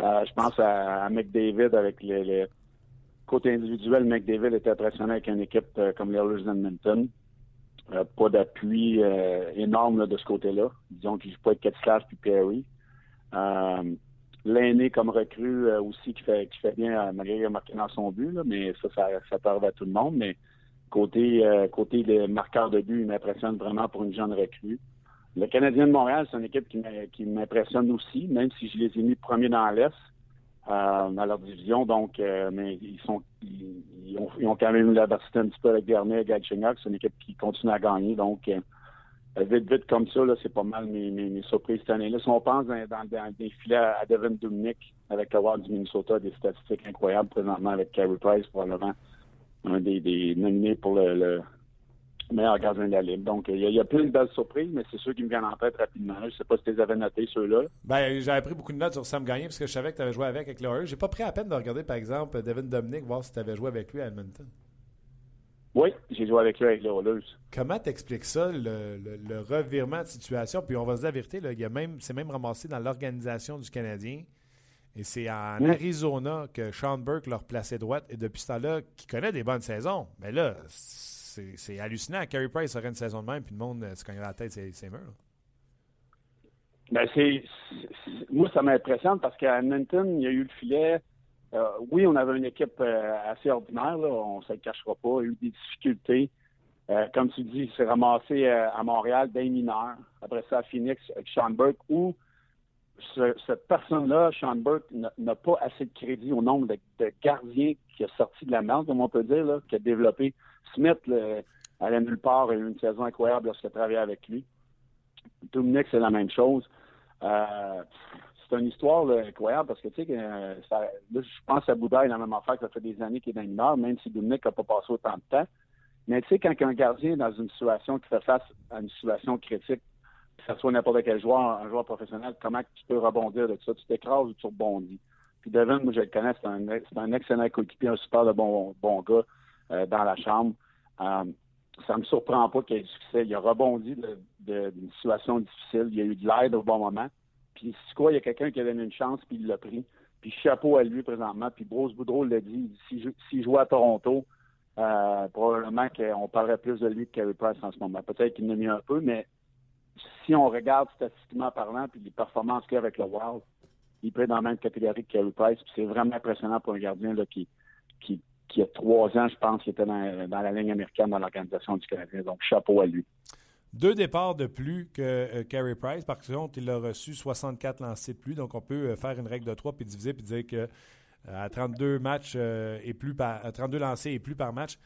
Euh, je pense à, McDavid avec les Côté individuel, McDavid était impressionné avec une équipe euh, comme les Oilers d'Edmonton. Euh, pas d'appui énorme de ce côté-là. Disons qu'il joue pas avec Ketzlaff puis Perry. L'aîné comme recrue aussi qui fait qui fait bien malgré qu'il a marqué dans son but, mais ça, ça, ça à tout le monde. Mais côté côté des marqueurs de but, il m'impressionne vraiment pour une jeune recrue. Le Canadien de Montréal, c'est une équipe qui m'impressionne aussi, même si je les ai mis premiers dans l'Est euh, dans leur division. Donc, euh, mais ils sont ils, ont, ils, ont, quand même eu l'adversité un petit peu avec Garnier Galchenyuk. C'est une équipe qui continue à gagner. Donc, euh, vite, vite comme ça, là, c'est pas mal mes, mes, surprises cette année-là. Si on pense dans, dans, des filets à Devin Dumnik avec le du Minnesota, des statistiques incroyables présentement avec Carey Price, probablement un des, des nominés pour le meilleur gardien de la Ligue. Donc, il y, a plein de belles surprises, mais c'est ceux qui me viennent en tête rapidement. Je ne sais pas si tu les avais notés, ceux-là. Ben, j'avais pris beaucoup de notes sur Sam Gagné parce que je savais que tu avais joué avec, avec Je J'ai pas pris la peine de regarder, par exemple, Devin Dominic, voir si tu avais joué avec lui à Edmonton. Oui, j'ai joué avec lui avec les Oilers. Comment t'expliques ça, le, revirement de situation? Puis on va se dire la vérité, là, il même, c'est même ramassé dans l'organisation du Canadien. Et c'est en Arizona que Sean Burke leur plaçait droite. Et depuis ce temps-là, qui connaît des bonnes saisons. Mais là, c'est hallucinant. Carey Price aurait une saison de même, puis le monde euh, se cognerait la tête, c'est murs. Ben, c'est, moi, ça m'impressionne parce qu'à Edmonton, il y a eu le filet. Euh, oui, on avait une équipe euh, assez ordinaire, on ne se le cachera pas. Il y a eu des difficultés. comme tu dis, il s'est ramassé à Montréal d'un mineur. Après ça, à Phoenix, avec Sean Burke, où cette personne-là, Sean Burke, n'a pas assez de crédit au nombre de, gardiens qui a sorti de la merde, comme on peut dire, là, qui a développé Smith le, allait nulle part, il a eu une saison incroyable lorsqu'il a travaillé avec lui. Dominique, c'est la même chose. Euh, c'est une histoire incroyable parce que, tu sais, euh, je pense à Bouddha, il a la même affaire que ça fait des années qu'il est dans heure, même si Dominique n'a pas passé autant de temps. Mais tu sais, quand un gardien est dans une situation qui fait face à une situation critique, que ce soit n'importe quel joueur, un joueur professionnel, comment tu peux rebondir de ça? Tu t'écrases ou tu rebondis? Puis Devin, moi, je le connais, c'est un, un, excellent coéquipier, un super de bon, gars dans la chambre. Euh, ça me surprend pas qu'il ait du succès. Il a rebondi d'une situation difficile. Il a eu de l'aide au bon moment. Puis, c'est quoi, il y a quelqu'un qui a donné une chance, puis il l'a pris. Puis, chapeau à lui présentement. Puis, Bruce Boudreau l'a dit, s'il jouait à Toronto, euh, probablement qu'on parlerait plus de lui que Carey Price en ce moment. Peut-être qu'il en a mis un peu, mais si on regarde statistiquement parlant, puis les performances qu'il a avec le Wild, il être dans la même catégorie que Carey Price. Puis, c'est vraiment impressionnant pour un gardien là, qui, qui, qui a trois ans, je pense, qui était dans, la ligne américaine dans l'organisation du Canadien. Donc, chapeau à lui. Deux départs de plus que euh, Carey Price. Par contre, il a reçu 64 lancés de plus. Donc, on peut euh, faire une règle de trois puis diviser puis dire que euh, à 32 matchs et plus par 32 lancés et plus par match,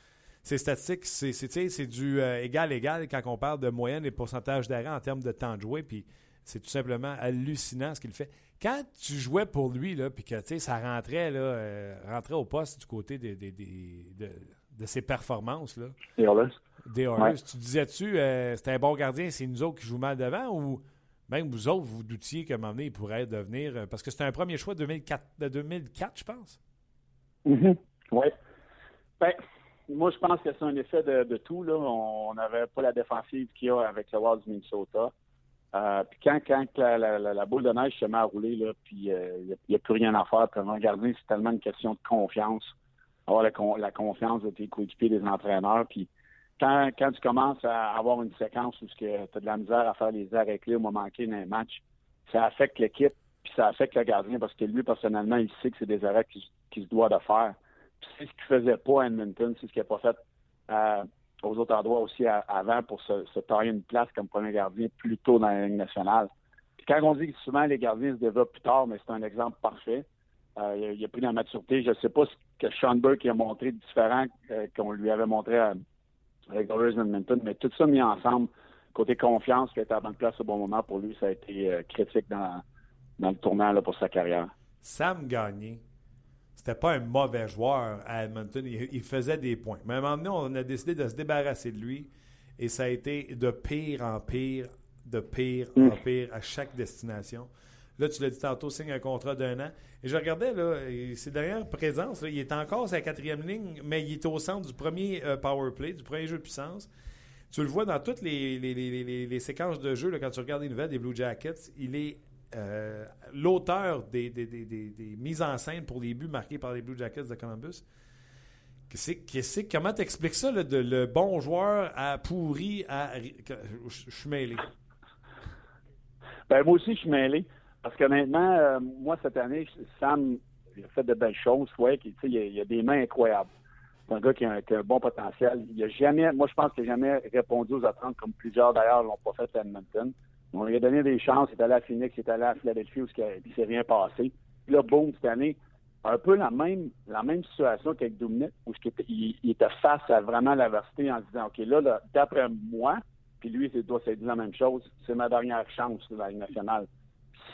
ces statistiques, c'est du égal-égal quand on parle de moyenne et pourcentage d'arrêt en termes de temps de jouer. Puis c'est tout simplement hallucinant ce qu'il fait. Quand tu jouais pour lui, là, puis que ça rentrait, là, euh, rentrait au poste du côté des, des, de, de, ses performances, là. Des Des Tu disais-tu, euh, c'était un bon gardien, c'est nous autres qui jouons mal devant ou même vous autres, vous doutiez qu'à un moment donné, il pourrait devenir. Euh, parce que c'était un premier choix de 2004, de 2004 je pense. Mm-hmm. Oui. Ben, moi, je pense que c'est un effet de, tout. Là. On n'avait pas la défensive qu'il y a avec le Wild du Minnesota. Euh, puis quand, quand la, boule de neige se met à rouler, là, puis il euh, n'y a, plus rien à faire, puis un gardien, c'est tellement une question de confiance. Avoir la, confiance de tes coéquipiers, des entraîneurs. Puis quand, quand tu commences à avoir une séquence où tu as de la misère à faire les arrêts clés au moment manqué dans un match, ça affecte l'équipe, puis ça affecte le gardien parce que lui, personnellement, il sait que c'est des arrêts qu'il se doit de faire. C'est ce qu'il faisait pas à Edmonton, c'est ce qu'il n'a pas fait euh, aux autres endroits aussi avant pour se, se, tailler une place comme premier gardien plus tôt dans la Ligue nationale. Puis quand on dit que souvent les gardiens se développent plus tard, mais c'est un exemple parfait. Euh, il, a, pris la maturité. Je ne sais pas ce que Sean Burke a montré de différent euh, qu'on lui avait montré avec Oilers Edmonton, mais tout ça mis ensemble, côté confiance, qui été à bonne place au bon moment pour lui, ça a été critique dans, dans le tournant là, pour sa carrière. Sam Gagné, c'était pas un mauvais joueur à Edmonton. Il, faisait des points. Mais à un moment donné, on a décidé de se débarrasser de lui. Et ça a été de pire en pire, de pire en mm. pire à chaque destination. Là, tu l'as dit tantôt, signe un contrat d'un an. Et je regardais, là, ses dernières présences, il est encore sa quatrième ligne, mais il est au centre du premier euh, power play, du premier jeu de puissance. Tu le vois dans toutes les, les, séquences de jeu, là, quand tu regardes les nouvelles des Blue Jackets, il est euh, l'auteur des, mises en scène pour les buts marqués par les Blue Jackets de Columbus. comment t'expliques ça, de le bon joueur à pourri à. Je suis mêlé. Ben, moi aussi, je suis mêlé. Parce que maintenant, euh, moi, cette année, Sam il a fait de belles choses. Ouais, il, y a, des mains incroyables. C'est un gars qui a, un, bon potentiel. Il a jamais, moi, je pense qu'il n'a jamais répondu aux attentes, comme plusieurs d'ailleurs l'ont pas fait à Edmonton. On lui a donné des chances. Il est allé à Phoenix, il est allé à Philadelphie où il s'est rien passé. Puis là, boum, cette année, un peu la même, la même situation qu'avec Dominic, où il, était face à vraiment l'adversité en disant, OK, là, d'après moi, puis lui, il doit se dire la même chose, c'est ma dernière chance dans la Ligue nationale.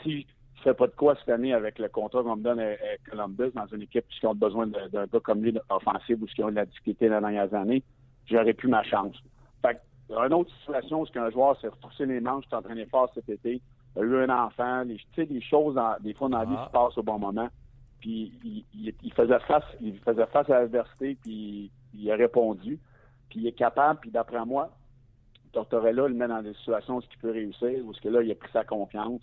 Si je fais pas de quoi cette année avec le contrat qu'on me donne à, Columbus dans une équipe qui ont besoin d'un gars comme lui offensif ou qui ont de la difficulté dans les dernières années, j'aurais plus ma chance. Fait il y a une autre situation où un joueur s'est forcé les manches, s'est entraîné fort cet été, a eu un enfant, tu sais, des choses, des fois dans la vie, qui ah. se passent au bon moment. Puis il, faisait face, il faisait face à l'adversité, puis il a répondu. Puis il est capable, puis d'après moi, Tortorella le met dans des situations où il peut réussir, où ce que là, il a pris sa confiance.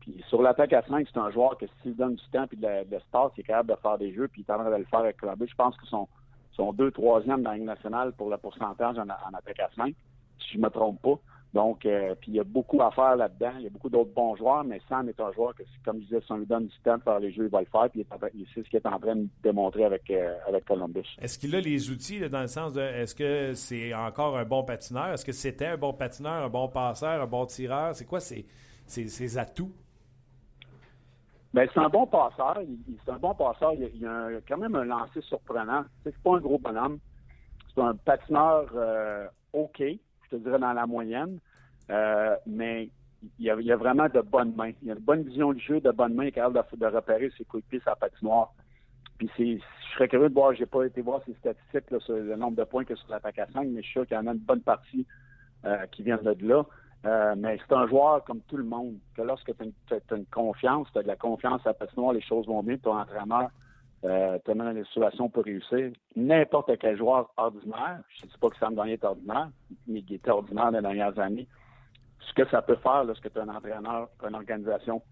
Puis sur l'attaque à 5, c'est un joueur que s'il donne du temps et de l'espace, il est capable de faire des jeux, puis il est en train de le faire avec Columbus. Je pense que son, son deux, troisième dans la Ligue nationale pour le pourcentage en, en attaque à 5 si je ne me trompe pas. Donc, euh, puis il y a beaucoup à faire là-dedans. Il y a beaucoup d'autres bons joueurs, mais Sam est un joueur que, comme je disais, si on lui donne du temps de faire les jeux, il va le faire. Puis il c'est ce qu'il est en train de démontrer avec, euh, avec Columbus. Est-ce qu'il a les outils dans le sens de est-ce que c'est encore un bon patineur? Est-ce que c'était un bon patineur, un bon passeur, un bon tireur? C'est quoi ses, ses, atouts? Bien, c'est un bon passeur. C'est un bon passeur. Il, a quand même un lancer surprenant. C'est pas un gros bonhomme. C'est un patineur euh, OK je te dirais dans la moyenne. Euh, mais il y, a, vraiment de bonnes mains. Il y a une bonne vision du jeu, de bonnes mains, il est capable de, repérer ses coups sa patinoire. Puis c'est, je serais curieux de voir, j'ai pas été voir ses statistiques sur le nombre de points que sur l'attaque à 5, mais je suis sûr qu'il y en a une bonne partie euh, qui vient de là. Euh, mais c'est un joueur comme tout le monde, que lorsque tu as, une confiance, tu as de la confiance à la patinoire, les choses vont bien, ton entraîneur euh, dans des situations pour réussir? N'importe quel joueur ordinaire, je ne dis pas que Sam Gagné est ordinaire, mais il était ordinaire les dernières années. Ce que ça peut faire lorsque tu as un entraîneur, une organisation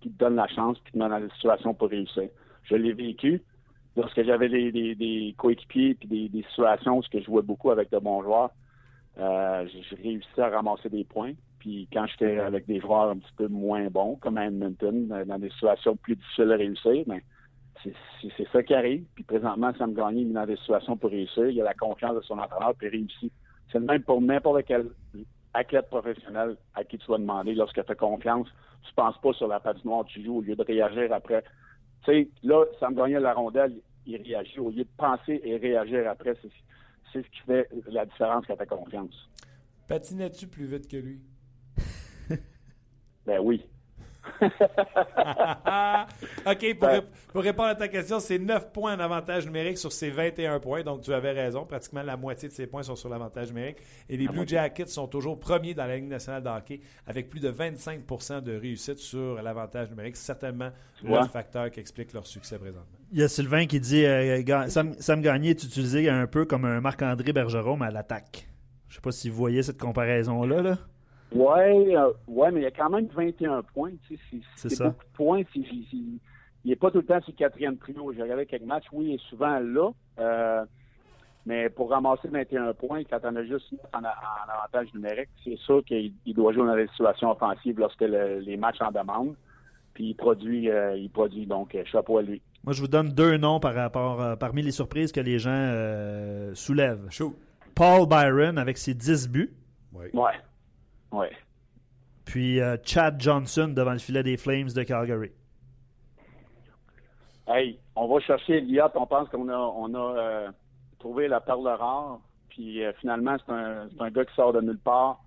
qui te donne la chance qui te met dans des situations pour réussir. Je l'ai vécu lorsque j'avais des, coéquipiers puis des, des, situations où je jouais beaucoup avec de bons joueurs. Euh, j'ai réussi à ramasser des points. Puis quand j'étais avec des joueurs un petit peu moins bons, comme à Edmonton, dans des situations plus difficiles à réussir, mais ben, c'est ça qui arrive. Puis présentement, Sam Gagné est dans des situations pour réussir. Il a la confiance de son entraîneur puis réussit. C'est le même pour n'importe quel athlète professionnel à qui tu vas demander lorsque tu as confiance. Tu ne penses pas sur la patinoire, tu joues au lieu de réagir après. Tu sais, là, Sam Gagné la rondelle, il réagit au lieu de penser et réagir après. C'est ce qui fait la différence quand tu as confiance. Patinais-tu plus vite que lui? ben oui. OK, pour, répondre à ta question, c'est 9 points en avantage numérique sur ces 21 points. Donc, tu avais raison. Pratiquement la moitié de ces points sont sur l'avantage numérique. Et les Blue Jackets sont toujours premiers dans la Ligue nationale de hockey avec plus de 25 de réussite sur l'avantage numérique. C'est certainement le facteur qui explique leur succès présentement. Il y a Sylvain qui dit euh, Sam, Sam, Gagné est utilisé un peu comme un Marc-André Bergeron, à l'attaque. Je ne sais pas si vous voyez cette comparaison-là. Là. Oui, euh, ouais, mais il y a quand même 21 points. c'est ça. Beaucoup de points. il n'est pas tout le temps sur le quatrième trio. J'ai regardé quelques matchs. Oui, il est souvent là. Euh, mais pour ramasser 21 points, quand on a juste en, avantage numérique, c'est sûr qu'il doit jouer dans des situations offensives lorsque les matchs en demandent. Puis il produit, euh, il produit. Donc, chapeau à lui. Moi, je vous donne deux noms par rapport, parmi les surprises que les gens soulèvent. Paul Byron avec ses 10 buts. Oui. Ouais. Oui. Puis euh, Chad Johnson devant le filet des Flames de Calgary. Hey, on va chercher Elliott. On pense qu'on a, on a euh, trouvé la perle rare. Puis euh, finalement, c'est un, un, gars qui sort de nulle part,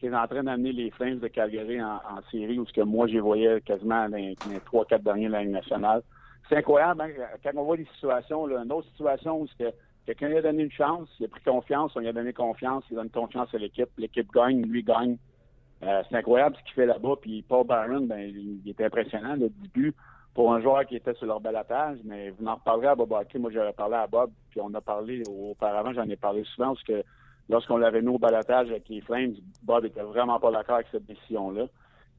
qui est en train d'amener les Flames de Calgary en, série, où ce que moi, j'y voyais quasiment dans les, 3-4 derniers de la Ligue nationale. C'est incroyable, hein, quand on voit des situations, là, une autre situation où que quelqu'un lui a donné une chance, il a pris confiance, on lui a donné confiance, il donne confiance à l'équipe, l'équipe gagne, lui gagne. Euh, c'est incroyable ce qu'il fait là-bas. Puis Paul Byron, ben, il, était impressionnant, le début, pour un joueur qui était sur leur balatage. Mais vous en reparlerez à Bob Hockey. Moi, j'avais parlé à Bob, puis on a parlé auparavant, j'en ai parlé souvent, parce que lorsqu'on l'avait mis au balatage avec les Flames, Bob était vraiment pas d'accord avec cette décision-là.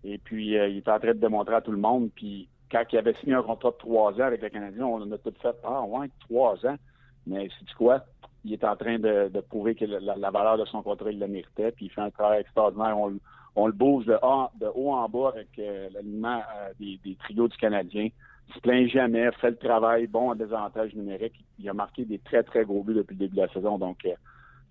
Et puis, euh, il était en train de démontrer à tout le monde. Puis, quand il avait signé un contrat de trois ans avec le Canadien, on en a tout fait, ah ouais, trois ans. Mais c'est quoi? Il est en train de, prouver que la, valeur de son contrat, il le méritait. Puis il fait un travail extraordinaire. On le bouge de, haut en bas avec euh, l'alignement euh, des, trios du Canadien. Il se plaint jamais, fait le travail, bon en désavantage numérique. Il a marqué des très, très gros buts depuis le début de la saison. Donc, euh,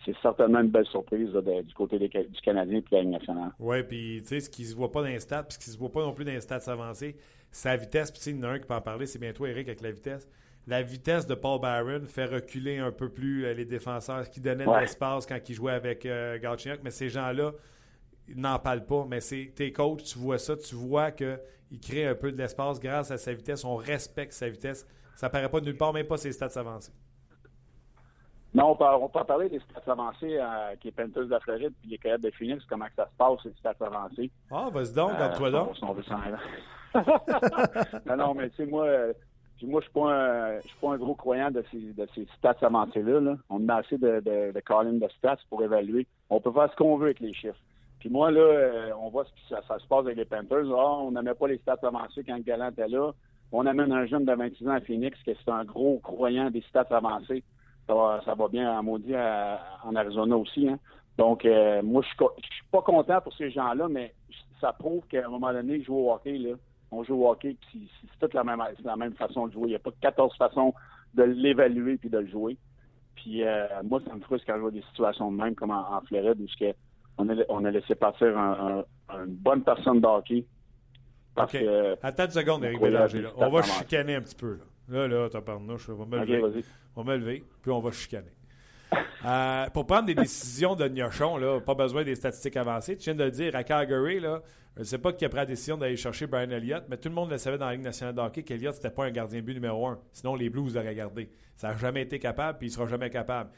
c'est certainement une belle surprise du côté du Canadien et de la Ligue nationale. Oui, puis tu sais, ce qui se voit pas dans les stats, puis ce qui se voit pas non plus dans les stats avancés, sa vitesse. Puis il y en a un qui peut en parler, c'est bien toi, Eric, avec la vitesse. La vitesse de Paul Byron fait reculer un peu plus les défenseurs, qui donnaient de l'espace quand il jouait avec euh, Mais ces gens-là, n'en parle pas, mais c'est tes coachs, tu vois ça, tu vois qu'il crée un peu de l'espace grâce à sa vitesse, on respecte sa vitesse. Ça paraît pas de nulle part, même pas ses stats avancés. Non, on peut, on peut parler des stats avancés euh, qui est Panthers de la Floride puis les Coyotes de Phoenix, comment que ça se passe, ces stats avancés. Ah, vas-y donc, euh, toi donc. non, non, mais tu sais, moi, moi, je ne suis pas un gros croyant de ces, de ces stats avancés-là. On a assez de, de, de stats pour évaluer. On peut faire ce qu'on veut avec les chiffres. Puis moi, là, euh, on voit ce qui ça, se passe avec les Panthers. Ah, on n'aimait pas les stats avancées quand Galant était là. On amène un jeune de 26 ans à Phoenix qui est un gros croyant des stats avancées. Ça va, ça va bien à maudit en Arizona aussi. Hein. Donc, euh, moi, je suis, suis pas content pour ces gens-là, mais ça prouve qu'à un moment donné, jouer au hockey, là, on joue au hockey, puis c'est toute la même, la même façon de jouer. Il n'y a pas 14 façons de l'évaluer puis de le jouer. Puis euh, moi, ça me frustre quand je vois des situations de même comme en, Floride où que on, a, on a laissé partir un, une bonne personne de hockey. Parce que, Attends une seconde, Eric Bélanger. On va chicaner un petit peu. Là, là, là t'as parlé, je vais me lever. on va me lever, puis on va chicaner. Euh, pour prendre des décisions de gnochon, là, pas besoin des statistiques avancées. Tu viens de le dire, à Calgary, là, je ne sais pas qui a pris la décision d'aller chercher Brian Elliott, mais tout le monde le savait dans la Ligue nationale de hockey qu'Elliott, c'était pas un gardien but numéro un. Sinon, les Blues auraient gardé. Ça n'a jamais été capable, puis il sera jamais capable.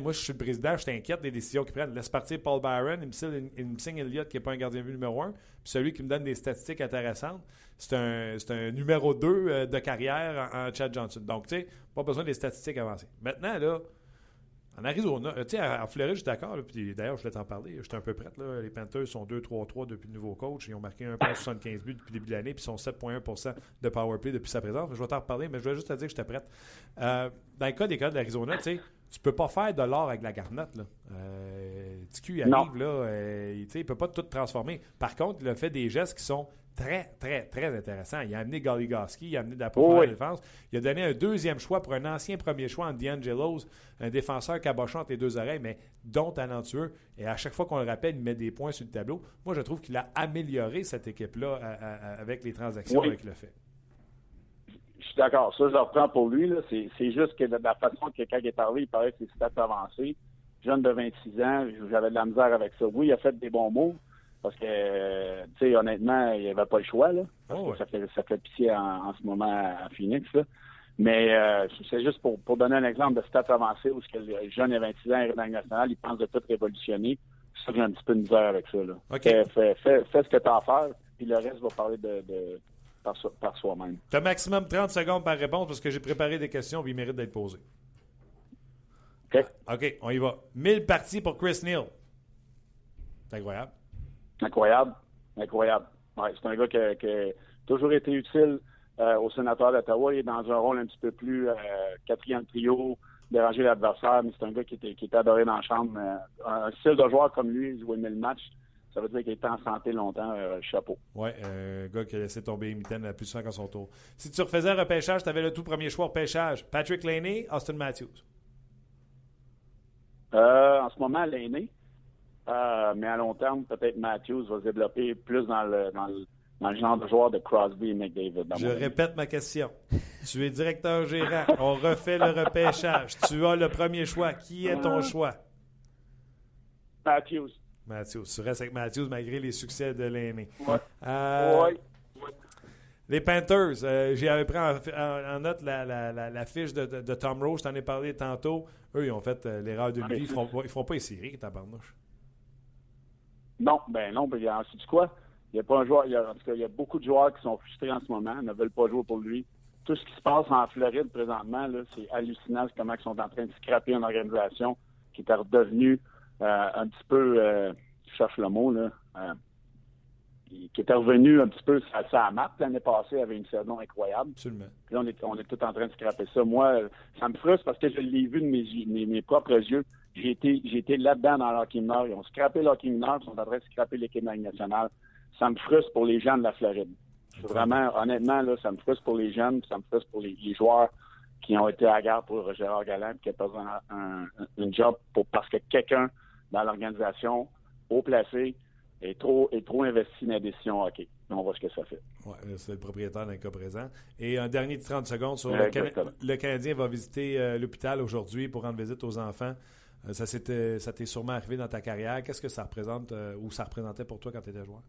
Moi, je suis le président, je t'inquiète des décisions qu'ils prennent. Laisse partir Paul Byron, il me signe, Elliott qui n'est pas un gardien but numéro un. Puis celui qui me donne des statistiques intéressantes, c'est un, un, numéro 2 euh, de carrière en, en Chad Johnson. Donc, tu sais, pas besoin des statistiques avancées. Maintenant, là, en Arizona, euh, tu sais, en Floride, je suis d'accord. Puis d'ailleurs, je voulais t'en parler. J'étais un peu prête. Là. Les Panthers sont 2-3-3 depuis le nouveau coach. Ils ont marqué 1,75 buts depuis le début de l'année. Puis ils sont 7,1% de power play depuis sa présence. Je vais t'en reparler, mais je voulais juste te dire que j'étais prête. Euh, dans le cas des cas de l'Arizona, tu sais, tu peux pas faire de l'or avec la garnotte. Là. Euh, TQ arrive, là, euh, il ne peut pas tout transformer. Par contre, il a fait des gestes qui sont très, très, très intéressant. Il a amené Goligoski, il a amené de la profondeur de défense. Il a donné un deuxième choix pour un ancien premier choix en D'Angelo's, un défenseur cabochon entre les deux oreilles, mais dont talentueux. Et à chaque fois qu'on le rappelle, il met des points sur le tableau. Moi, je trouve qu'il a amélioré cette équipe-là avec les transactions avec le fait. Je suis d'accord. Ça, je le reprends pour lui. C'est juste que de la façon que il est arrivé, il paraît que c'est stats avancé. Jeune de 26 ans, j'avais de la misère avec ça. Oui, il a fait des bons mots, Parce que, tu sais, honnêtement, il n'y avait pas le choix, là. Parce Oh, que ça, fait, ça fait pitié en, en ce moment à Phoenix, là. Mais euh, c'est juste pour, pour donner un exemple de stats avancées où ce que le jeune de 26 ans arrive dans le national, il pense de tout révolutionner. Ça j'ai un petit peu de misère avec ça, là. OK. Fais, fais, fais, fais ce que tu as à faire, puis le reste va parler de, de par, so- par soi-même. Tu as maximum 30 secondes par réponse parce que j'ai préparé des questions et ils méritent d'être posées. OK? OK, on y va. 1000 parties pour Chris Neal. C'est incroyable. Incroyable. Incroyable. Ouais, c'est un gars qui a, qui a toujours été utile euh, au sénateur d'Ottawa. Il est dans un rôle un petit peu plus euh, quatrième trio, déranger l'adversaire, mais c'est un gars qui était, qui était adoré dans la chambre. Euh, un style de joueur comme lui, jouer 1000 matchs, ça veut dire qu'il était en santé longtemps. Euh, chapeau. Ouais, un gars qui a laissé tomber les mitaines la plus souvent qu'à son tour. Si tu refaisais un repêchage, tu avais le tout premier choix au repêchage. Patrick Laney, Austin Matthews? Euh, en ce moment, l'aîné. Euh, mais à long terme, peut-être Matthews va se développer plus dans le, dans le, dans le genre de joueur de Crosby et McDavid. Je répète ma question. Tu es directeur gérant. On refait le repêchage. Tu as le premier choix. Qui est ton choix? Matthews. Matthews. Tu restes avec Matthews malgré les succès de l'aîné. Ouais. Euh, Ouais. Les Panthers, euh, j'avais pris en, en- en note la, la- la- la fiche de, de- de Tom Rose, je t'en ai parlé tantôt. Eux, ils ont fait euh, l'erreur de lui. Ils feront, pas- ils feront pas les séries, tabarnouche. Non, ben non, ben, sais-tu quoi? Il y a pas un joueur, il y a, en tout cas, il y a beaucoup de joueurs qui sont frustrés en ce moment, ne veulent pas jouer pour lui. Tout ce qui se passe en Floride présentement, c'est hallucinant comment ils sont en train de scraper une organisation qui est redevenue euh, un petit peu, euh, je cherche le mot, là, euh, qui était revenu un petit peu à sa map l'année passée avec une saison incroyable. Absolument. Puis là, on est, on est tout en train de scraper ça. Moi, ça me frustre parce que je l'ai vu de mes, mes propres yeux. J'ai été, là-dedans dans l'hockey mineur. Ils ont scrappé l'hockey mineur, ils sont en train de scraper l'équipe nationale. Ça me frustre pour les gens de la Floride. Vraiment, honnêtement, là, ça me frustre pour les jeunes, ça me frustre pour les, les joueurs qui ont été à la gare pour Gérard Galland, qui a besoin un, un, job pour, parce que quelqu'un dans l'organisation, haut placé, est trop, est trop investi dans la décision hockey. On voit ce que ça fait. Ouais, c'est le propriétaire d'un cas présent. Et un dernier de 30 secondes sur le, Cana- le Canadien va visiter euh, l'hôpital aujourd'hui pour rendre visite aux enfants. Euh, ça ça t'est sûrement arrivé dans ta carrière. Qu'est-ce que ça représente euh, ou ça représentait pour toi quand tu étais joueur?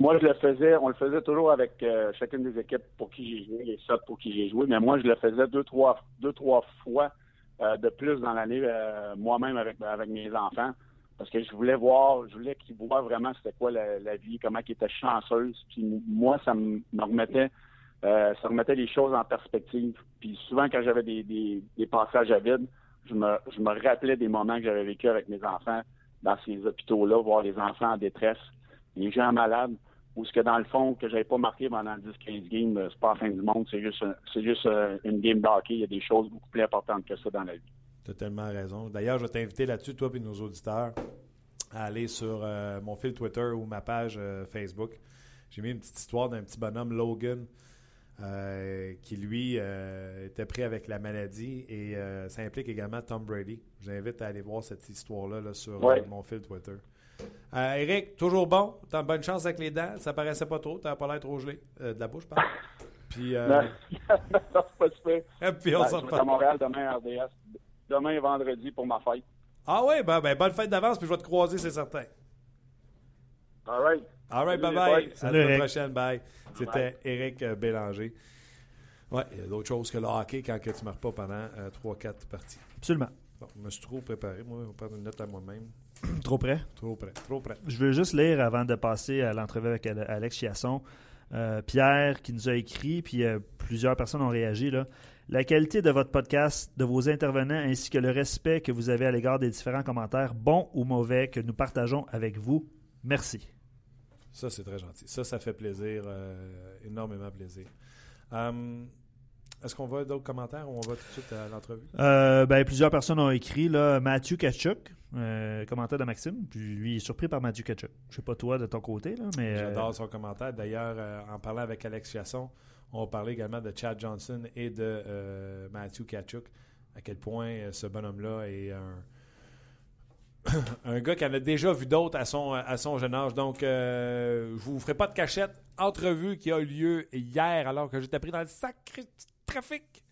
Moi, je le faisais, on le faisait toujours avec euh, chacune des équipes pour qui j'ai joué, les sortes pour qui j'ai joué, mais moi, je le faisais deux, trois, deux, trois fois de plus dans l'année, moi-même avec, mes enfants, parce que je voulais voir, je voulais qu'ils voient vraiment c'était quoi la, vie, comment ils étaient chanceuses. Puis moi, ça me me remettait, ça remettait les choses en perspective. Puis souvent, quand j'avais des passages à vide, je me, rappelais des moments que j'avais vécu avec mes enfants dans ces hôpitaux-là, voir les enfants en détresse, les gens malades, ou ce que dans le fond, que j'avais pas marqué pendant 10-15 games, euh, c'est pas la fin du monde, c'est juste, un- c'est juste euh, une game d'hockey. Il y a des choses beaucoup plus importantes que ça dans la vie. Tu as tellement raison. D'ailleurs, je vais t'inviter là-dessus, toi et nos auditeurs, à aller sur euh, mon fil Twitter ou ma page euh, Facebook. J'ai mis une petite histoire d'un petit bonhomme, Logan, euh, qui lui euh, était pris avec la maladie et euh, ça implique également Tom Brady. Je vous invite à aller voir cette histoire-là là, sur Ouais. mon fil Twitter. Eric, toujours bon? T'as bonne chance avec les dents? Ça paraissait pas trop. T'as pas l'air trop gelé. De la bouche, pardon. Puis, euh, Non, c'est pas super. et puis on Ben, s'en je vais à. Montréal demain à RDS. Demain vendredi pour ma fête. Ah ouais, ben, ben, bonne fête d'avance, puis je vais te croiser, c'est certain. All right. All right, les boys. À Salut, la semaine prochaine, bye. C'était Eric euh, Bélanger. Ouais, il y a d'autres choses que le hockey quand que tu ne marques pas pendant 3-4 parties. Absolument. Bon, je me suis trop préparé, moi. Je vais prendre une note à moi-même. Trop près? Trop prêt, trop prêt. Je veux juste lire avant de passer à l'entrevue avec Ale- Alex Chiasson. Euh, Pierre qui nous a écrit, puis euh, plusieurs personnes ont réagi. Là. La qualité de votre podcast, de vos intervenants, ainsi que le respect que vous avez à l'égard des différents commentaires, bons ou mauvais, que nous partageons avec vous. Merci. Ça, c'est très gentil. Ça, ça fait plaisir, euh, énormément plaisir. Hum, Est-ce qu'on va d'autres commentaires ou on va tout de suite à l'entrevue? Euh, ben, plusieurs personnes ont écrit. Là, Mathieu Kachuk, euh, commentaire de Maxime. Puis lui, est surpris par Mathieu Kachuk. Je sais pas toi de ton côté, là, mais. euh, J'adore son commentaire. D'ailleurs, en parlant avec Alex Chasson, on parlait également de Chad Johnson et de Matthew Kachuk. À quel point ce bonhomme-là est un, un gars qui en a déjà vu d'autres à son, à son jeune âge. Donc, euh, je vous ferai pas de cachette. Entrevue qui a eu lieu hier alors que j'étais pris dans le sacré trafic.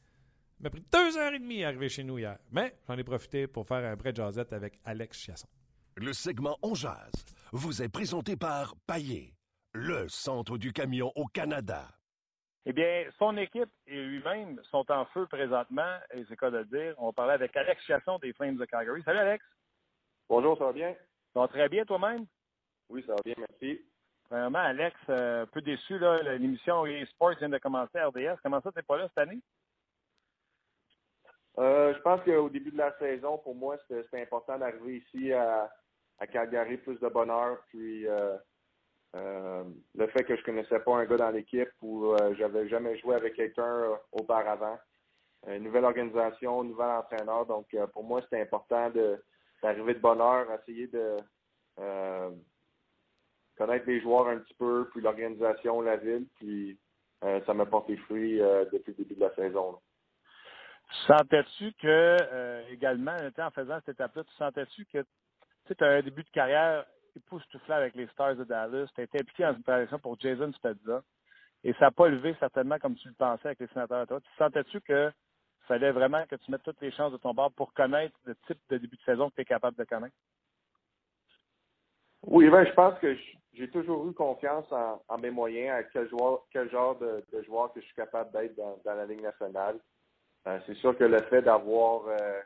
Il m'a pris deux heures et demie à arriver chez nous hier. Mais j'en ai profité pour faire un prêt jazzette avec Alex Chiasson. Le segment On Jazz vous est présenté par Paillé, le centre du camion au Canada. Eh bien, son équipe et lui-même sont en feu présentement, et c'est quoi de le dire. On parlait avec Alex Chasson des Flames de Calgary. Salut Alex. Bonjour, ça va bien? Ça va très bien toi-même? Oui, ça va bien, merci. Vraiment, Alex, euh, un peu déçu, là, l'émission eSports vient de commencer à RDS. Comment ça, t'es pas là cette année? Euh, je pense qu'au début de la saison, pour moi, c'était important d'arriver ici à, à, Calgary, plus de bonheur. Puis euh, euh, le fait que je connaissais pas un gars dans l'équipe ou j'avais jamais joué avec quelqu'un auparavant. Une nouvelle organisation, nouvel entraîneur. Donc pour moi, c'était important d'arriver de, bonne heure, essayer de connaître les joueurs un petit peu, puis l'organisation, la ville, puis ça m'a porté fruit depuis le début de la saison. Là. Sentais-tu que, euh, également, en faisant cette étape-là, tu sentais-tu que tu as un début de carrière époustouflant avec les Stars de Dallas, tu as été impliqué dans une préparation pour Jason Spezza, et ça n'a pas levé certainement comme tu le pensais avec les sénateurs. Toi. Tu sentais-tu que fallait vraiment que tu mettes toutes les chances de ton bord pour connaître le type de début de saison que tu es capable de connaître? Oui, ben, je pense que j'ai toujours eu confiance en, en, mes moyens, à quel, joueur, quel genre de, de, joueur que je suis capable d'être dans, dans la Ligue nationale. Euh, c'est sûr que le fait d'avoir euh,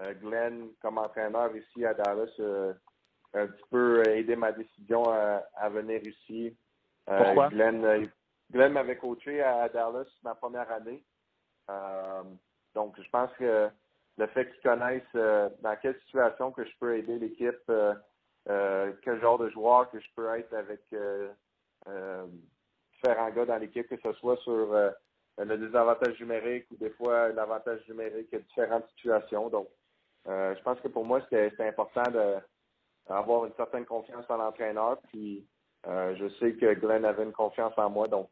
euh, Glenn comme entraîneur ici à Dallas a un petit peu aidé ma décision à, à venir ici. Pourquoi? Glenn, Glenn m'avait coaché à Dallas ma première année. Donc, je pense que le fait qu'ils connaissent dans quelle situation que je peux aider l'équipe, quel genre de joueur que je peux être avec différents gars dans l'équipe, que ce soit sur le désavantage numérique ou des fois l'avantage numérique, différentes situations. Donc, euh, je pense que pour moi, c'était important d'avoir une certaine confiance en l'entraîneur. Puis, euh, je sais que Glenn avait une confiance en moi. Donc,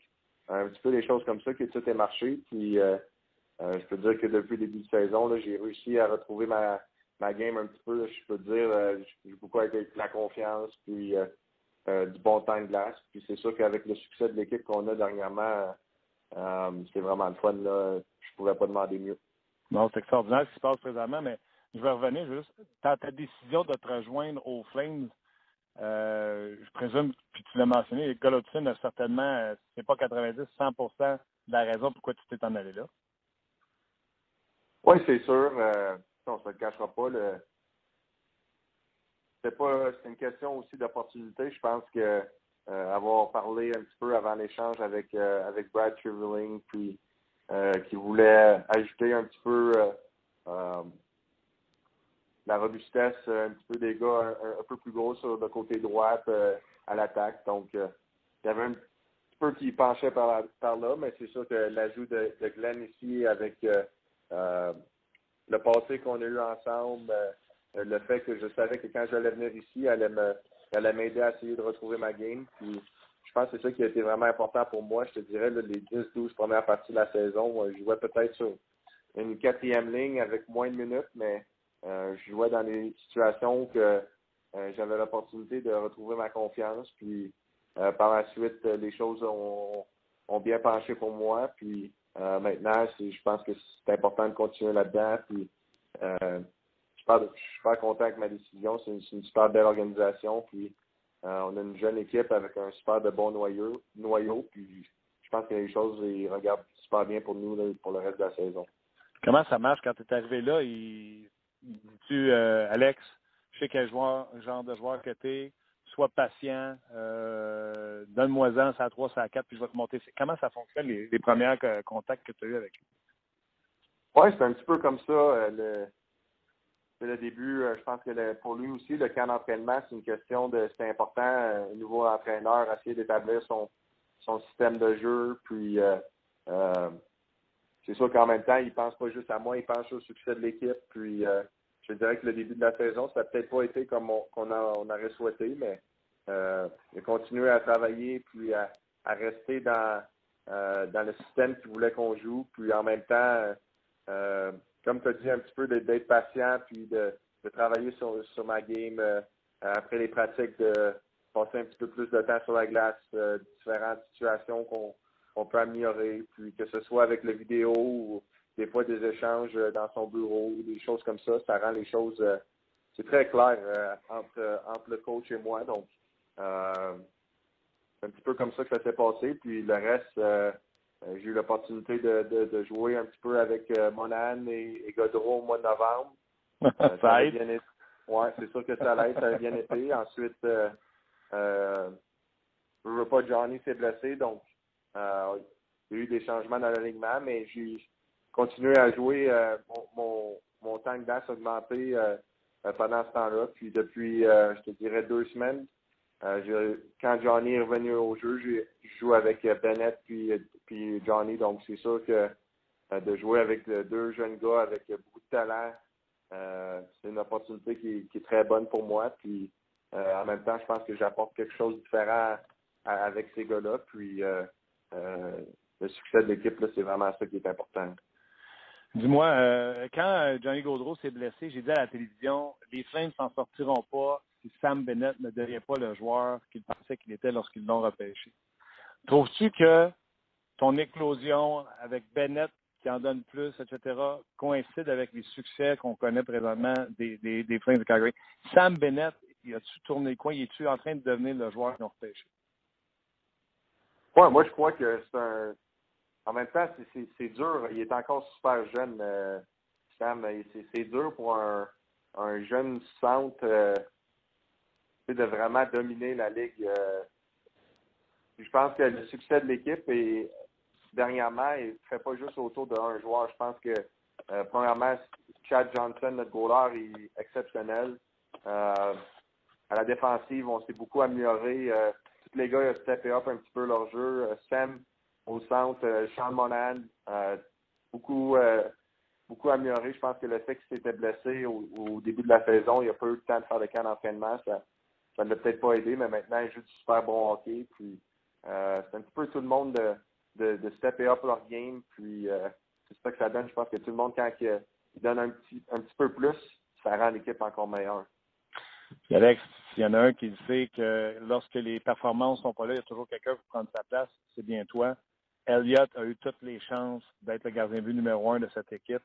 un petit peu des choses comme ça que tout est marché. Puis, euh, je peux dire que depuis le début de saison, j'ai réussi à retrouver ma, game un petit peu. je peux dire, j'ai beaucoup avec la confiance, puis du bon temps de glace. Puis, c'est sûr qu'avec le succès de l'équipe qu'on a dernièrement, euh, c'est vraiment le fun. Je pourrais pas demander mieux. Non, c'est extraordinaire ce qui se passe présentement, mais je vais revenir juste. Dans ta décision de te rejoindre aux Flames, euh, je présume, puis tu l'as mentionné, Golovkin a certainement, euh, c'est pas 90, 100 de la raison pourquoi tu t'es en allé là. Oui, c'est sûr. Euh, on se le cachera pas. C'est pas, une question aussi d'opportunité. Je pense que euh, avoir parlé un petit peu avant l'échange avec euh, avec Brad Trivling, puis euh, qui voulait ajouter un petit peu la robustesse, un petit peu des gars un, peu plus gros sur le côté droit à l'attaque. Donc, il y avait un petit peu qui penchait par, par là, mais c'est sûr que l'ajout de, de, Glenn ici avec le passé qu'on a eu ensemble, le fait que je savais que quand j'allais venir ici, elle allait m'aider à essayer de retrouver ma game. Puis je pense que c'est ça qui a été vraiment important pour moi. Je te dirais, les 10-12 premières parties de la saison, je jouais peut-être sur une quatrième ligne avec moins de minutes, mais euh, je jouais dans des situations que euh, j'avais l'opportunité de retrouver ma confiance. Puis euh, par la suite, les choses ont, ont bien penché pour moi. Puis maintenant, je pense que c'est important de continuer là-dedans. Puis je suis super content avec ma décision. C'est une, super belle organisation. Puis euh, on a une jeune équipe avec un super de bon noyau. noyau puis je pense que les choses ils regardent super bien pour nous pour le reste de la saison. Comment ça marche quand tu es arrivé là? Tu euh, Alex, je sais quel joueur, genre de joueur que tu es. Sois patient, euh, donne-moi-en, ça à 3, ça à 4, puis je vais te monter. Comment ça fonctionne, les, premiers contacts que tu as eu avec lui? Oui, c'est un petit peu comme ça. Euh, le, début, euh, je pense que pour lui aussi, le camp d'entraînement, c'est une question de c'est important, un nouveau entraîneur, essayer d'établir son, son système de jeu. Puis c'est sûr qu'en même temps, il pense pas juste à moi, il pense au succès de l'équipe. Puis je dirais que le début de la saison, ça n'a peut-être pas été comme on, a, aurait souhaité, mais euh, il a continué à travailler puis à, rester dans, dans le système qu'il voulait qu'on joue. Puis en même temps, comme tu as dit, un petit peu d'être patient, puis de, de travailler sur, ma game euh, après les pratiques, de passer un petit peu plus de temps sur la glace, euh, différentes situations qu'on peut améliorer, puis que ce soit avec la vidéo ou des fois des échanges dans son bureau, des choses comme ça, ça rend les choses c'est très clair entre, entre le coach et moi. Donc, c'est un petit peu comme ça que ça s'est passé. Puis le reste, j'ai eu l'opportunité de, de, jouer un petit peu avec Monan et, et Godreau au mois de novembre. ça aide. Oui, c'est sûr que ça l'aide, ça a bien été. Ensuite, euh, euh, je veux pas, Johnny s'est blessé, donc euh, il y a eu des changements dans l'alignement, mais j'ai continué à jouer. Euh, mon, mon, mon temps de a augmenté euh, pendant ce temps-là. Puis depuis, je te dirais, deux semaines, quand Johnny est revenu au jeu, je joue avec Bennett puis, puis Johnny. Donc, c'est sûr que de jouer avec deux jeunes gars avec beaucoup de talent, euh, c'est une opportunité qui, est très bonne pour moi. Puis euh, en même temps, je pense que j'apporte quelque chose de différent avec ces gars-là. Puis euh, le succès de l'équipe, c'est vraiment ça qui est important. Dis-moi, quand Johnny Gaudreau s'est blessé, j'ai dit à la télévision, les Flames s'en sortiront pas si Sam Bennett ne devient pas le joueur qu'il pensait qu'il était lorsqu'ils l'ont repêché. Trouves-tu que ton éclosion avec Bennett qui en donne plus, etc., coïncide avec les succès qu'on connaît présentement des, des, des Flames de Calgary? Sam Bennett, il a-tu tourné le coin? Il est-tu en train de devenir le joueur qu'ils ont repêché? Ouais, moi, je crois que c'est un. En même temps, c'est dur. Il est encore super jeune, euh, Sam. C'est dur pour un, un jeune centre euh, de vraiment dominer la ligue. Euh. je pense que le succès de l'équipe est dernièrement, il ne fait pas juste autour d'un joueur. Je pense que, premièrement, Chad Johnson, notre goaler, est exceptionnel. À la défensive, on s'est beaucoup amélioré. Tous les gars ont steppé up un petit peu leur jeu. Sam au centre, Sean Monan, beaucoup, beaucoup amélioré. Je pense que le fait qu'il s'était blessé au, début de la saison, il a pas eu le temps de faire le camp d'entraînement. Ça ne l'a peut-être pas aidé, mais maintenant, il joue du super bon hockey. Puis, c'est un petit peu tout le monde de, de, de stepper up leur game. Puis euh, c'est ça que ça donne. Je pense que tout le monde, quand il, donne un petit, un petit peu plus, ça rend l'équipe encore meilleure. Alex, s'il y en a un qui sait que lorsque les performances sont pas là, il y a toujours quelqu'un pour prendre sa place, c'est bien toi. Elliott a eu toutes les chances d'être le gardien but numéro un de cette équipe.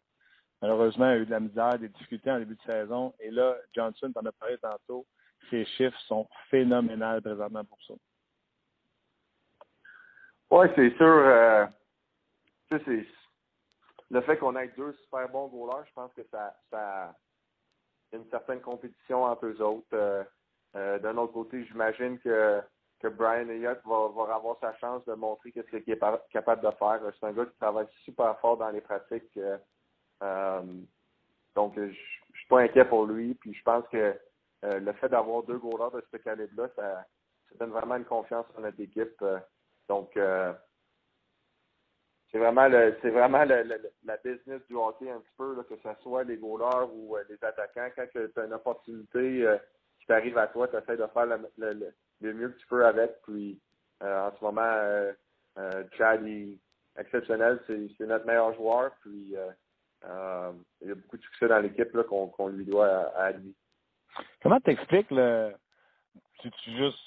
Malheureusement, il a eu de la misère, des difficultés en début de saison. Et là, Johnson, tu en as parlé tantôt, ses chiffres sont phénoménales présentement pour ça. Oui, c'est sûr. Euh, c'est le fait qu'on ait deux super bons goalers, je pense que ça, ça une certaine compétition entre eux autres. Euh, euh, d'un autre côté, j'imagine que, que Brian Elliott va, avoir sa chance de montrer ce qu'il est capable de faire. C'est un gars qui travaille super fort dans les pratiques. Euh, donc, je, suis pas inquiet pour lui. Puis je pense que le fait d'avoir deux goalers de ce calibre-là, ça, donne vraiment une confiance en notre équipe. Donc, euh, c'est vraiment le, c'est vraiment le, la business du hockey un petit peu, là, que ce soit les goalers ou euh, les attaquants. Quand tu as une opportunité euh, qui t'arrive à toi, tu essaies de faire le, le, mieux que tu peux avec. Puis en ce moment, Chad est exceptionnel, c'est, notre meilleur joueur. Puis il y a beaucoup de succès dans l'équipe qu'on, lui doit à, lui. Comment t'expliques le. Tu, juste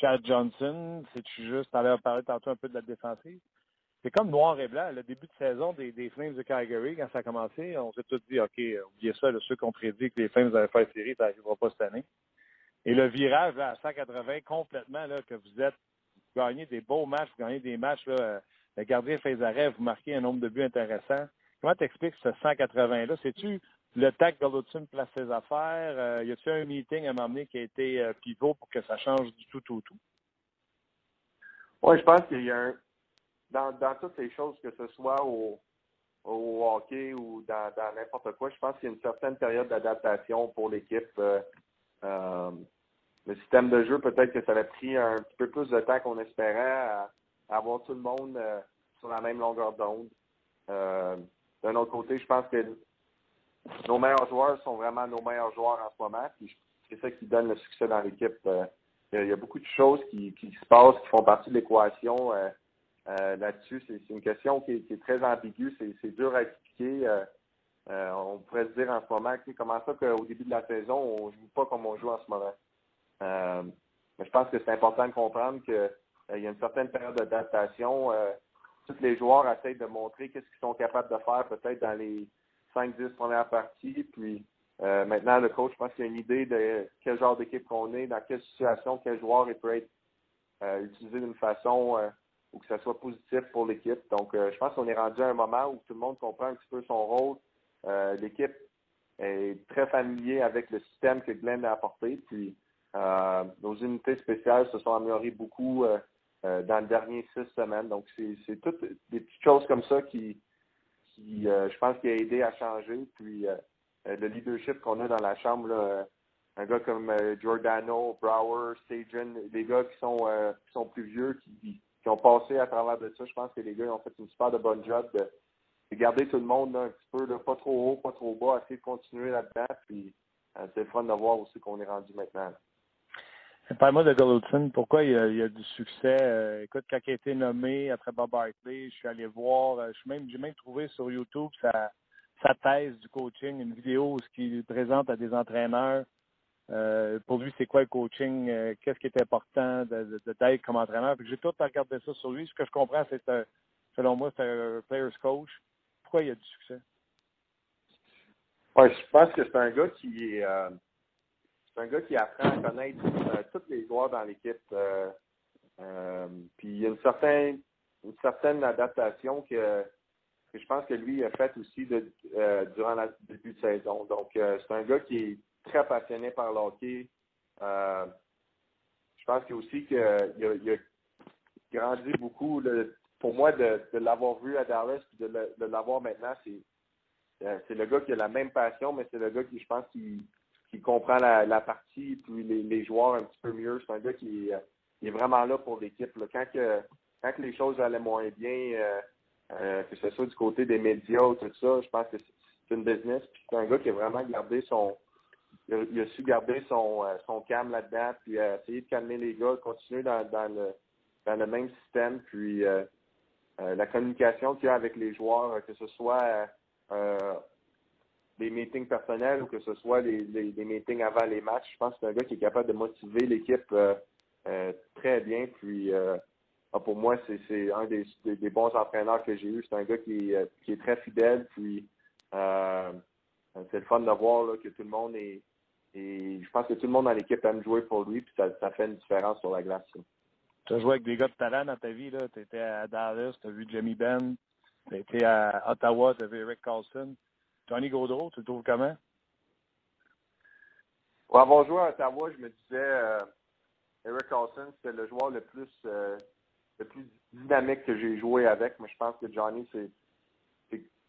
Chad Johnson, c'est-tu juste, tu allais parler tantôt un peu de la défensive? C'est comme noir et blanc. Le début de saison des, Flames de Calgary, quand ça a commencé, on s'est tous dit, OK, oubliez ça, le ceux qui ont prédit que les Flames allaient faire série, ça n'arrivera pas cette année. Et le virage à 180, complètement, là, que vous êtes, vous gagnez des beaux matchs, vous gagnez des matchs, là, le gardien fait des arrêts, vous marquez un nombre de buts intéressant. Comment t'expliques ce 180-là? C'est-tu le tac de place ses affaires? Euh, y a-t-il un meeting à m'emmener qui a été euh, pivot pour que ça change du tout au tout, Oui, je pense qu'il y a un. Dans, toutes les choses, que ce soit au, au hockey ou dans, n'importe quoi, je pense qu'il y a une certaine période d'adaptation pour l'équipe. Euh, le système de jeu, peut-être que ça a pris un petit peu plus de temps qu'on espérait à, avoir tout le monde sur la même longueur d'onde. D'un autre côté, je pense que nos meilleurs joueurs sont vraiment nos meilleurs joueurs en ce moment. c'est ça qui donne le succès dans l'équipe. Euh, il y a beaucoup de choses qui, se passent, qui font partie de l'équation. Euh, euh, là-dessus, c'est une question qui est, très ambiguë. C'est dur à expliquer. on pourrait se dire en ce moment, comment ça qu'au début de la saison, on ne joue pas comme on joue en ce moment. Mais je pense que c'est important de comprendre qu'il y a une certaine période d'adaptation. tous les joueurs essayent de montrer qu'est-ce qu'ils sont capables de faire peut-être dans les 5-10 premières parties. Puis maintenant, le coach, je pense qu'il a une idée de quel genre d'équipe qu'on est, dans quelle situation, quel joueur il peut être utilisé d'une façon ou que ça soit positif pour l'équipe. Donc, je pense qu'on est rendu à un moment où tout le monde comprend un petit peu son rôle. l'équipe est très familier avec le système que Glenn a apporté. Puis, nos unités spéciales se sont améliorées beaucoup euh, dans les dernières six semaines. Donc, c'est toutes des petites choses comme ça qui, euh, je pense, qui a aidé à changer. Puis, euh, le leadership qu'on a dans la chambre, un gars comme Giordano, Brower, Stajan, des gars qui sont, plus vieux, qui, qui, ont passé à travers de ça, je pense que les gars ont fait une super de bonne job de, garder tout le monde un petit peu, pas trop haut, pas trop bas, essayer de continuer là-dedans. Puis, c'est fun de voir aussi qu'on est rendu maintenant. Parle-moi de Goldson. Pourquoi il a, a du succès? Euh, écoute, quand il a été nommé après Bob Hartley, je suis allé voir, euh, je même, j'ai même trouvé sur YouTube sa, sa thèse du coaching, une vidéo ce qu'il présente à des entraîneurs. Euh, pour lui, c'est quoi le coaching? Qu'est-ce qui est important de, d'être comme entraîneur? Puis j'ai tout regardé ça sur lui. Ce que je comprends, c'est selon moi, c'est un player's coach. Pourquoi il a du succès? Je pense que c'est un gars qui est c'est un gars qui apprend à connaître euh, tous les joueurs dans l'équipe. Euh, euh, puis il y a une certaine, une certaine adaptation que, je pense que lui a fait aussi de, durant le début de saison. Donc, c'est un gars qui est très passionné par le hockey. je pense aussi qu'il a, il a, grandi beaucoup. pour moi, de, l'avoir vu à Dallas de, de l'avoir maintenant, c'est c'est le gars qui a la même passion, mais c'est le gars qui, je pense, qui, qui comprend la, partie, puis les, joueurs un petit peu mieux. C'est un gars qui, est vraiment là pour l'équipe. Quand, que, quand les choses allaient moins bien, euh, euh, que ce soit du côté des médias ou tout ça, je pense que c'est une business. c'est un gars qui a vraiment gardé son. Il a, su garder son, euh, son calme là-dedans, puis essayer de calmer les gars, continuer dans, le, dans le même système. Puis la communication qu'il y a avec les joueurs, que ce soit des meetings personnels ou que ce soit des, meetings avant les matchs. Je pense que c'est un gars qui est capable de motiver l'équipe euh, euh, très bien. Puis euh, ah, pour moi, c'est un des, bons entraîneurs que j'ai eu. C'est un gars qui, est très fidèle. Puis c'est le fun de voir que tout le monde est. Et je pense que tout le monde dans l'équipe aime jouer pour lui, puis ça, fait une différence sur la glace. Tu as joué avec des gars de talent dans ta vie, Tu étais à Dallas, tu as vu Jimmy Ben, tu étais à Ottawa, tu as vu Eric Carlson. Johnny Gaudreau, tu le trouves comment? Pour avoir joué à Ottawa, je me disais euh, Eric Carlson, c'était le joueur le plus euh, le plus dynamique que j'ai joué avec, mais je pense que Johnny, c'est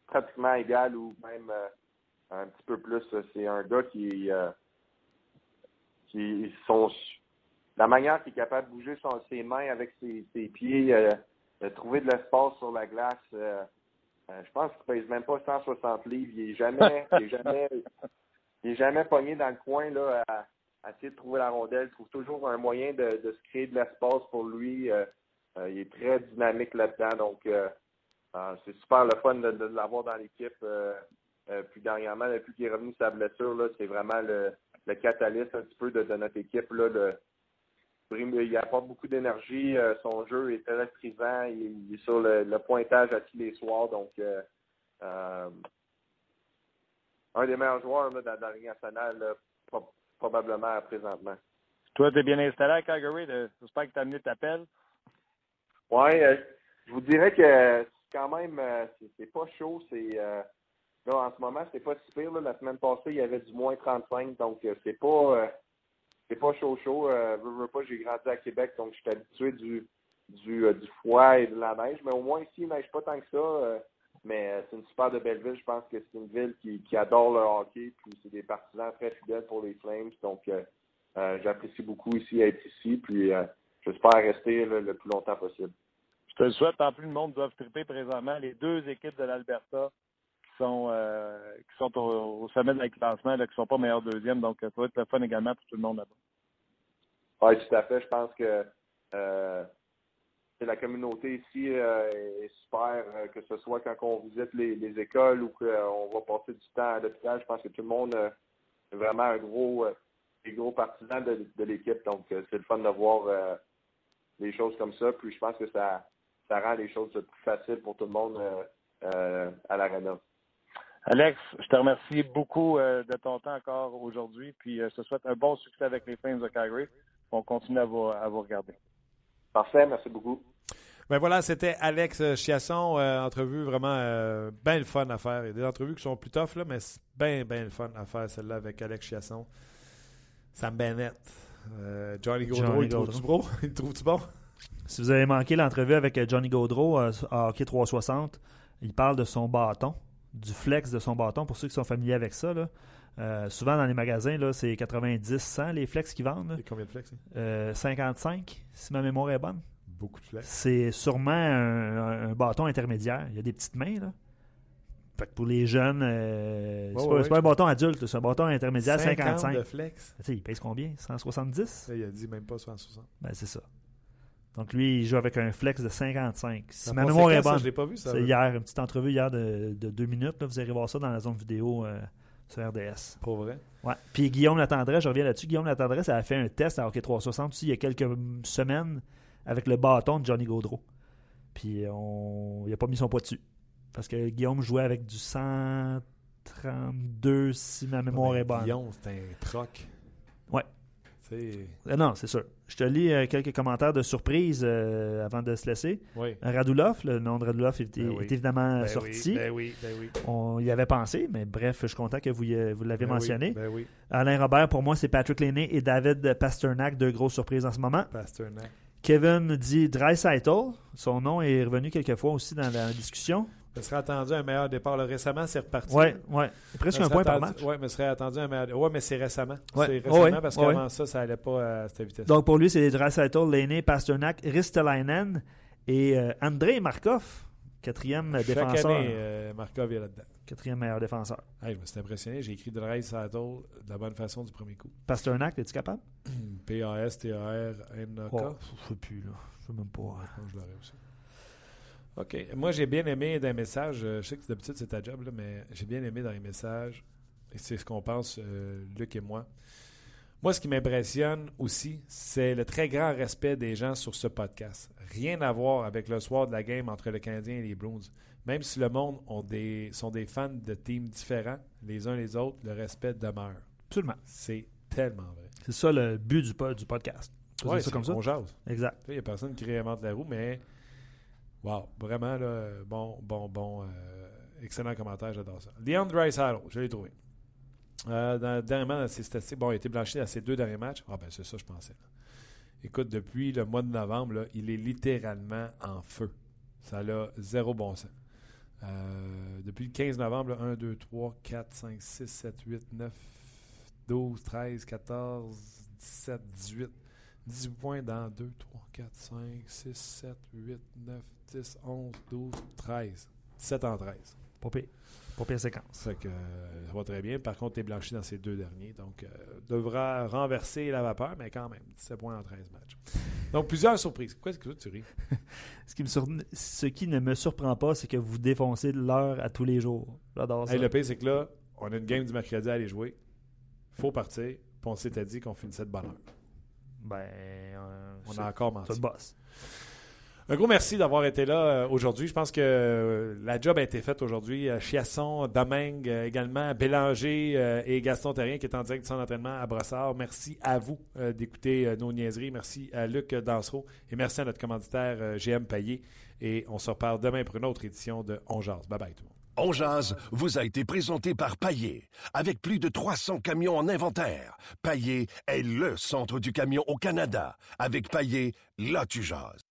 pratiquement égal ou même euh, un petit peu plus. C'est un gars qui qui sont la manière qu'il est capable de bouger ses mains avec ses, ses pieds, de trouver de l'espace sur la glace. Euh, je pense qu'il pèse même pas 160 livres. Il est jamais, il est jamais, il est jamais pogné dans le coin là, à, essayer de trouver la rondelle. Il trouve toujours un moyen de, de se créer de l'espace pour lui. Euh, euh, il est très dynamique là-dedans. Donc, c'est super le fun de, l'avoir dans l'équipe. puis dernièrement, depuis qu'il est revenu de sa blessure, c'est vraiment le, le catalyste un petit peu de, notre équipe. Là, il apporte beaucoup d'énergie. Euh, son jeu est électrisant. Il, il est sur le, pointage à tous les soirs. Donc, euh, euh, un des meilleurs joueurs là, dans, la Ligue nationale, probablement présentement. Toi, tu es bien installé à Calgary. J'espère que tu as amené ta pelle. Oui, je vous dirais que quand même, c'est pas chaud. C'est là, en ce moment, c'est pas si pire. La semaine passée, il y avait du moins 35, donc c'est pas c'est pas chaud chaud. Euh, pas, j'ai grandi à Québec, donc je suis habitué du, du, euh, du froid et de la neige. Mais au moins ici, il neige pas tant que ça. Euh, mais euh, c'est une super de belle ville. Je pense que c'est une ville qui, qui adore le hockey. Puis c'est des partisans très fidèles pour les Flames. Donc j'apprécie beaucoup ici être ici. Puis j'espère rester le plus longtemps possible. Je te le souhaite. En plus, le monde doit triper présentement. Les deux équipes de l'Alberta sont, euh, qui sont au, sommet de la classement, qui ne sont pas meilleurs deuxièmes. Donc, ça va être le fun également pour tout le monde là-bas. Oui, tout à fait. Je pense que euh, la communauté ici euh, est super, que ce soit quand on visite les, les écoles ou qu'on va passer du temps à l'hôpital. Je pense que tout le monde est vraiment un gros, des gros de l'équipe. Donc, c'est le fun de voir des choses comme ça. Puis, je pense que ça, ça rend les choses plus faciles pour tout le monde à l'arena. Alex, je te remercie beaucoup euh, de ton temps encore aujourd'hui, puis euh, je te souhaite un bon succès avec les Flames de Calgary. On continue à vous, à vous regarder. Parfait, merci beaucoup. Ben voilà, c'était Alex Chiasson, euh, entrevue vraiment euh, bien le fun à faire. Il y a des entrevues qui sont plus tough, là, mais c'est bien, bien le fun à faire celle-là avec Alex Chiasson. Sam Bennett, euh, Johnny Gaudreau, Johnny il trouve-tu bon? Il trouve-tu bon? Si vous avez manqué l'entrevue avec Johnny Gaudreau à Hockey 360, il parle de son bâton, du flex de son bâton, pour ceux qui sont familiers avec ça. là. Euh, souvent dans les magasins, là, c'est 90, 100 les flex qu'ils vendent. là. A combien de flex? hein? Euh, 55, si ma mémoire est bonne. Beaucoup de flex. C'est sûrement un, un- un bâton intermédiaire. Il y a des petites mains. Là. Fait que pour les jeunes, euh, Ouais, c'est ouais, pas, c'est pas ouais. un bâton adulte, c'est un bâton intermédiaire 50 55. de flex. Il pèse combien? 170 Là, il a dit même pas 160. Ben, c'est ça. Donc lui, il joue avec un flex de 55. Si Ça ma mémoire est bonne, c'est hier, une petite entrevue hier de, de deux minutes. là. vous irez voir ça dans la zone vidéo euh, sur RDS. Pour vrai? Ouais. Puis Guillaume Latendresse, je reviens là-dessus. Guillaume Latendresse a fait un test à Hockey 360 aussi il y a quelques semaines avec le bâton de Johnny Gaudreau. Puis on... il n'a pas mis son poids dessus. Parce que Guillaume jouait avec du 132 si ma mémoire Ouais, est bonne. Guillaume, c'est un troc. Ouais. Euh, non, c'est sûr. Je te lis euh, quelques commentaires de surprise euh, avant de se laisser. Oui. Radulov, le nom de Radulov est, Ben oui. est évidemment Ben sorti. Oui, ben oui, ben oui. On y avait pensé, mais bref, je suis content que vous, l'avez Ben mentionné. Oui. Alain Robert, pour moi, c'est Patrick Lenné et David Pasternak, deux grosses surprises en ce moment. Pasternak. Kevin dit Dreisaitl. Son nom est revenu quelques fois aussi dans la discussion. Me serait attendu un meilleur départ. Là, récemment, c'est reparti. Ouais, ouais. Presque un point par attendu- match. Ouais, me serait attendu un meilleur. Ouais, mais c'est récemment. Ouais. C'est Oh, récemment ouais. parce Oh, qu'avant ça, ça allait pas à cette vitesse. Donc pour lui, c'est Dreisaitl, Lenné, Pasternak, Ristelainen et euh, Andrei Markov, quatrième Chaque défenseur. année, euh, Markov est là-dedans. Quatrième meilleur défenseur. Hey, je me suis impressionné. J'ai écrit Dry Saddle de la bonne façon du premier coup. Pasternak, es-tu capable? P-A-S-T-A-R-N-A-K. Oh, je sais plus, là. Je sais même pas. Je l'aurais aussi. OK. Moi, j'ai bien aimé dans les messages. euh, Je sais que d'habitude, c'est ta job, là, mais j'ai bien aimé dans les messages. Et c'est ce qu'on pense, euh, Luc et moi. Moi, ce qui m'impressionne aussi, c'est le très grand respect des gens sur ce podcast. Rien à voir avec le soir de la game entre le Canadien et les Bruins. Même si le monde ont des, sont des fans de teams différents, les uns les autres, le respect demeure. Absolument. C'est tellement vrai. C'est ça le but du, du podcast. Ouais, ça c'est comme ça? on jase. Exact. Il n'y a personne qui réinvente la roue, mais wow, vraiment, là, bon, bon, bon, euh, excellent commentaire, j'adore ça. Leon Dreisaitl, je l'ai trouvé. Euh, dernièrement, dans ses statistiques, bon, il a été blanchi à ses deux derniers matchs. Ah, ben, c'est ça, je pensais. Écoute, depuis le mois de novembre, il est littéralement en feu. Ça a zéro bon sens. Euh, depuis le 15 novembre, là, 1, 2, 3, 4, 5, 6, 7, 8, 9, 12, 13, 14, 17, 18. 18 points dans 2, 3, 4, 5, 6, 7, 8, 9, 10, 11, 12, 13. 17 en 13. Pas pire. Pas pire séquence. Ça, fait que, euh, ça va très bien. Par contre, tu es blanchi dans ces deux derniers. Donc, euh, devra renverser la vapeur, mais quand même, 17 points en 13 matchs. Donc, plusieurs surprises. Quoi est-ce que tu ris? Ce qui, me sur- Ce qui ne me surprend pas, c'est que vous défoncez de l'heure à tous les jours. J'adore ça. Hey, le pire, c'est que là, on a une game du mercredi à aller jouer. faut partir. Puis on s'était dit qu'on finissait de bonne heure. Ben, euh, On c'est- a encore c'est menti. le boss. Un gros merci d'avoir été là euh, aujourd'hui. Je pense que euh, la job a été faite aujourd'hui. Chiasson, Domingue également, Bélanger et Gaston Terrien qui est en direct de son entraînement à Brossard. Merci à vous d'écouter nos niaiseries. Merci à Luc Dansereau et merci à notre commanditaire GM Payet. Et on se reparle demain pour une autre édition de On Jase. Bye bye tout le monde. On jase vous a été présenté par Paillé. Avec plus de 300 camions en inventaire, Paillé est le centre du camion au Canada. Avec Paillé, là tu jases.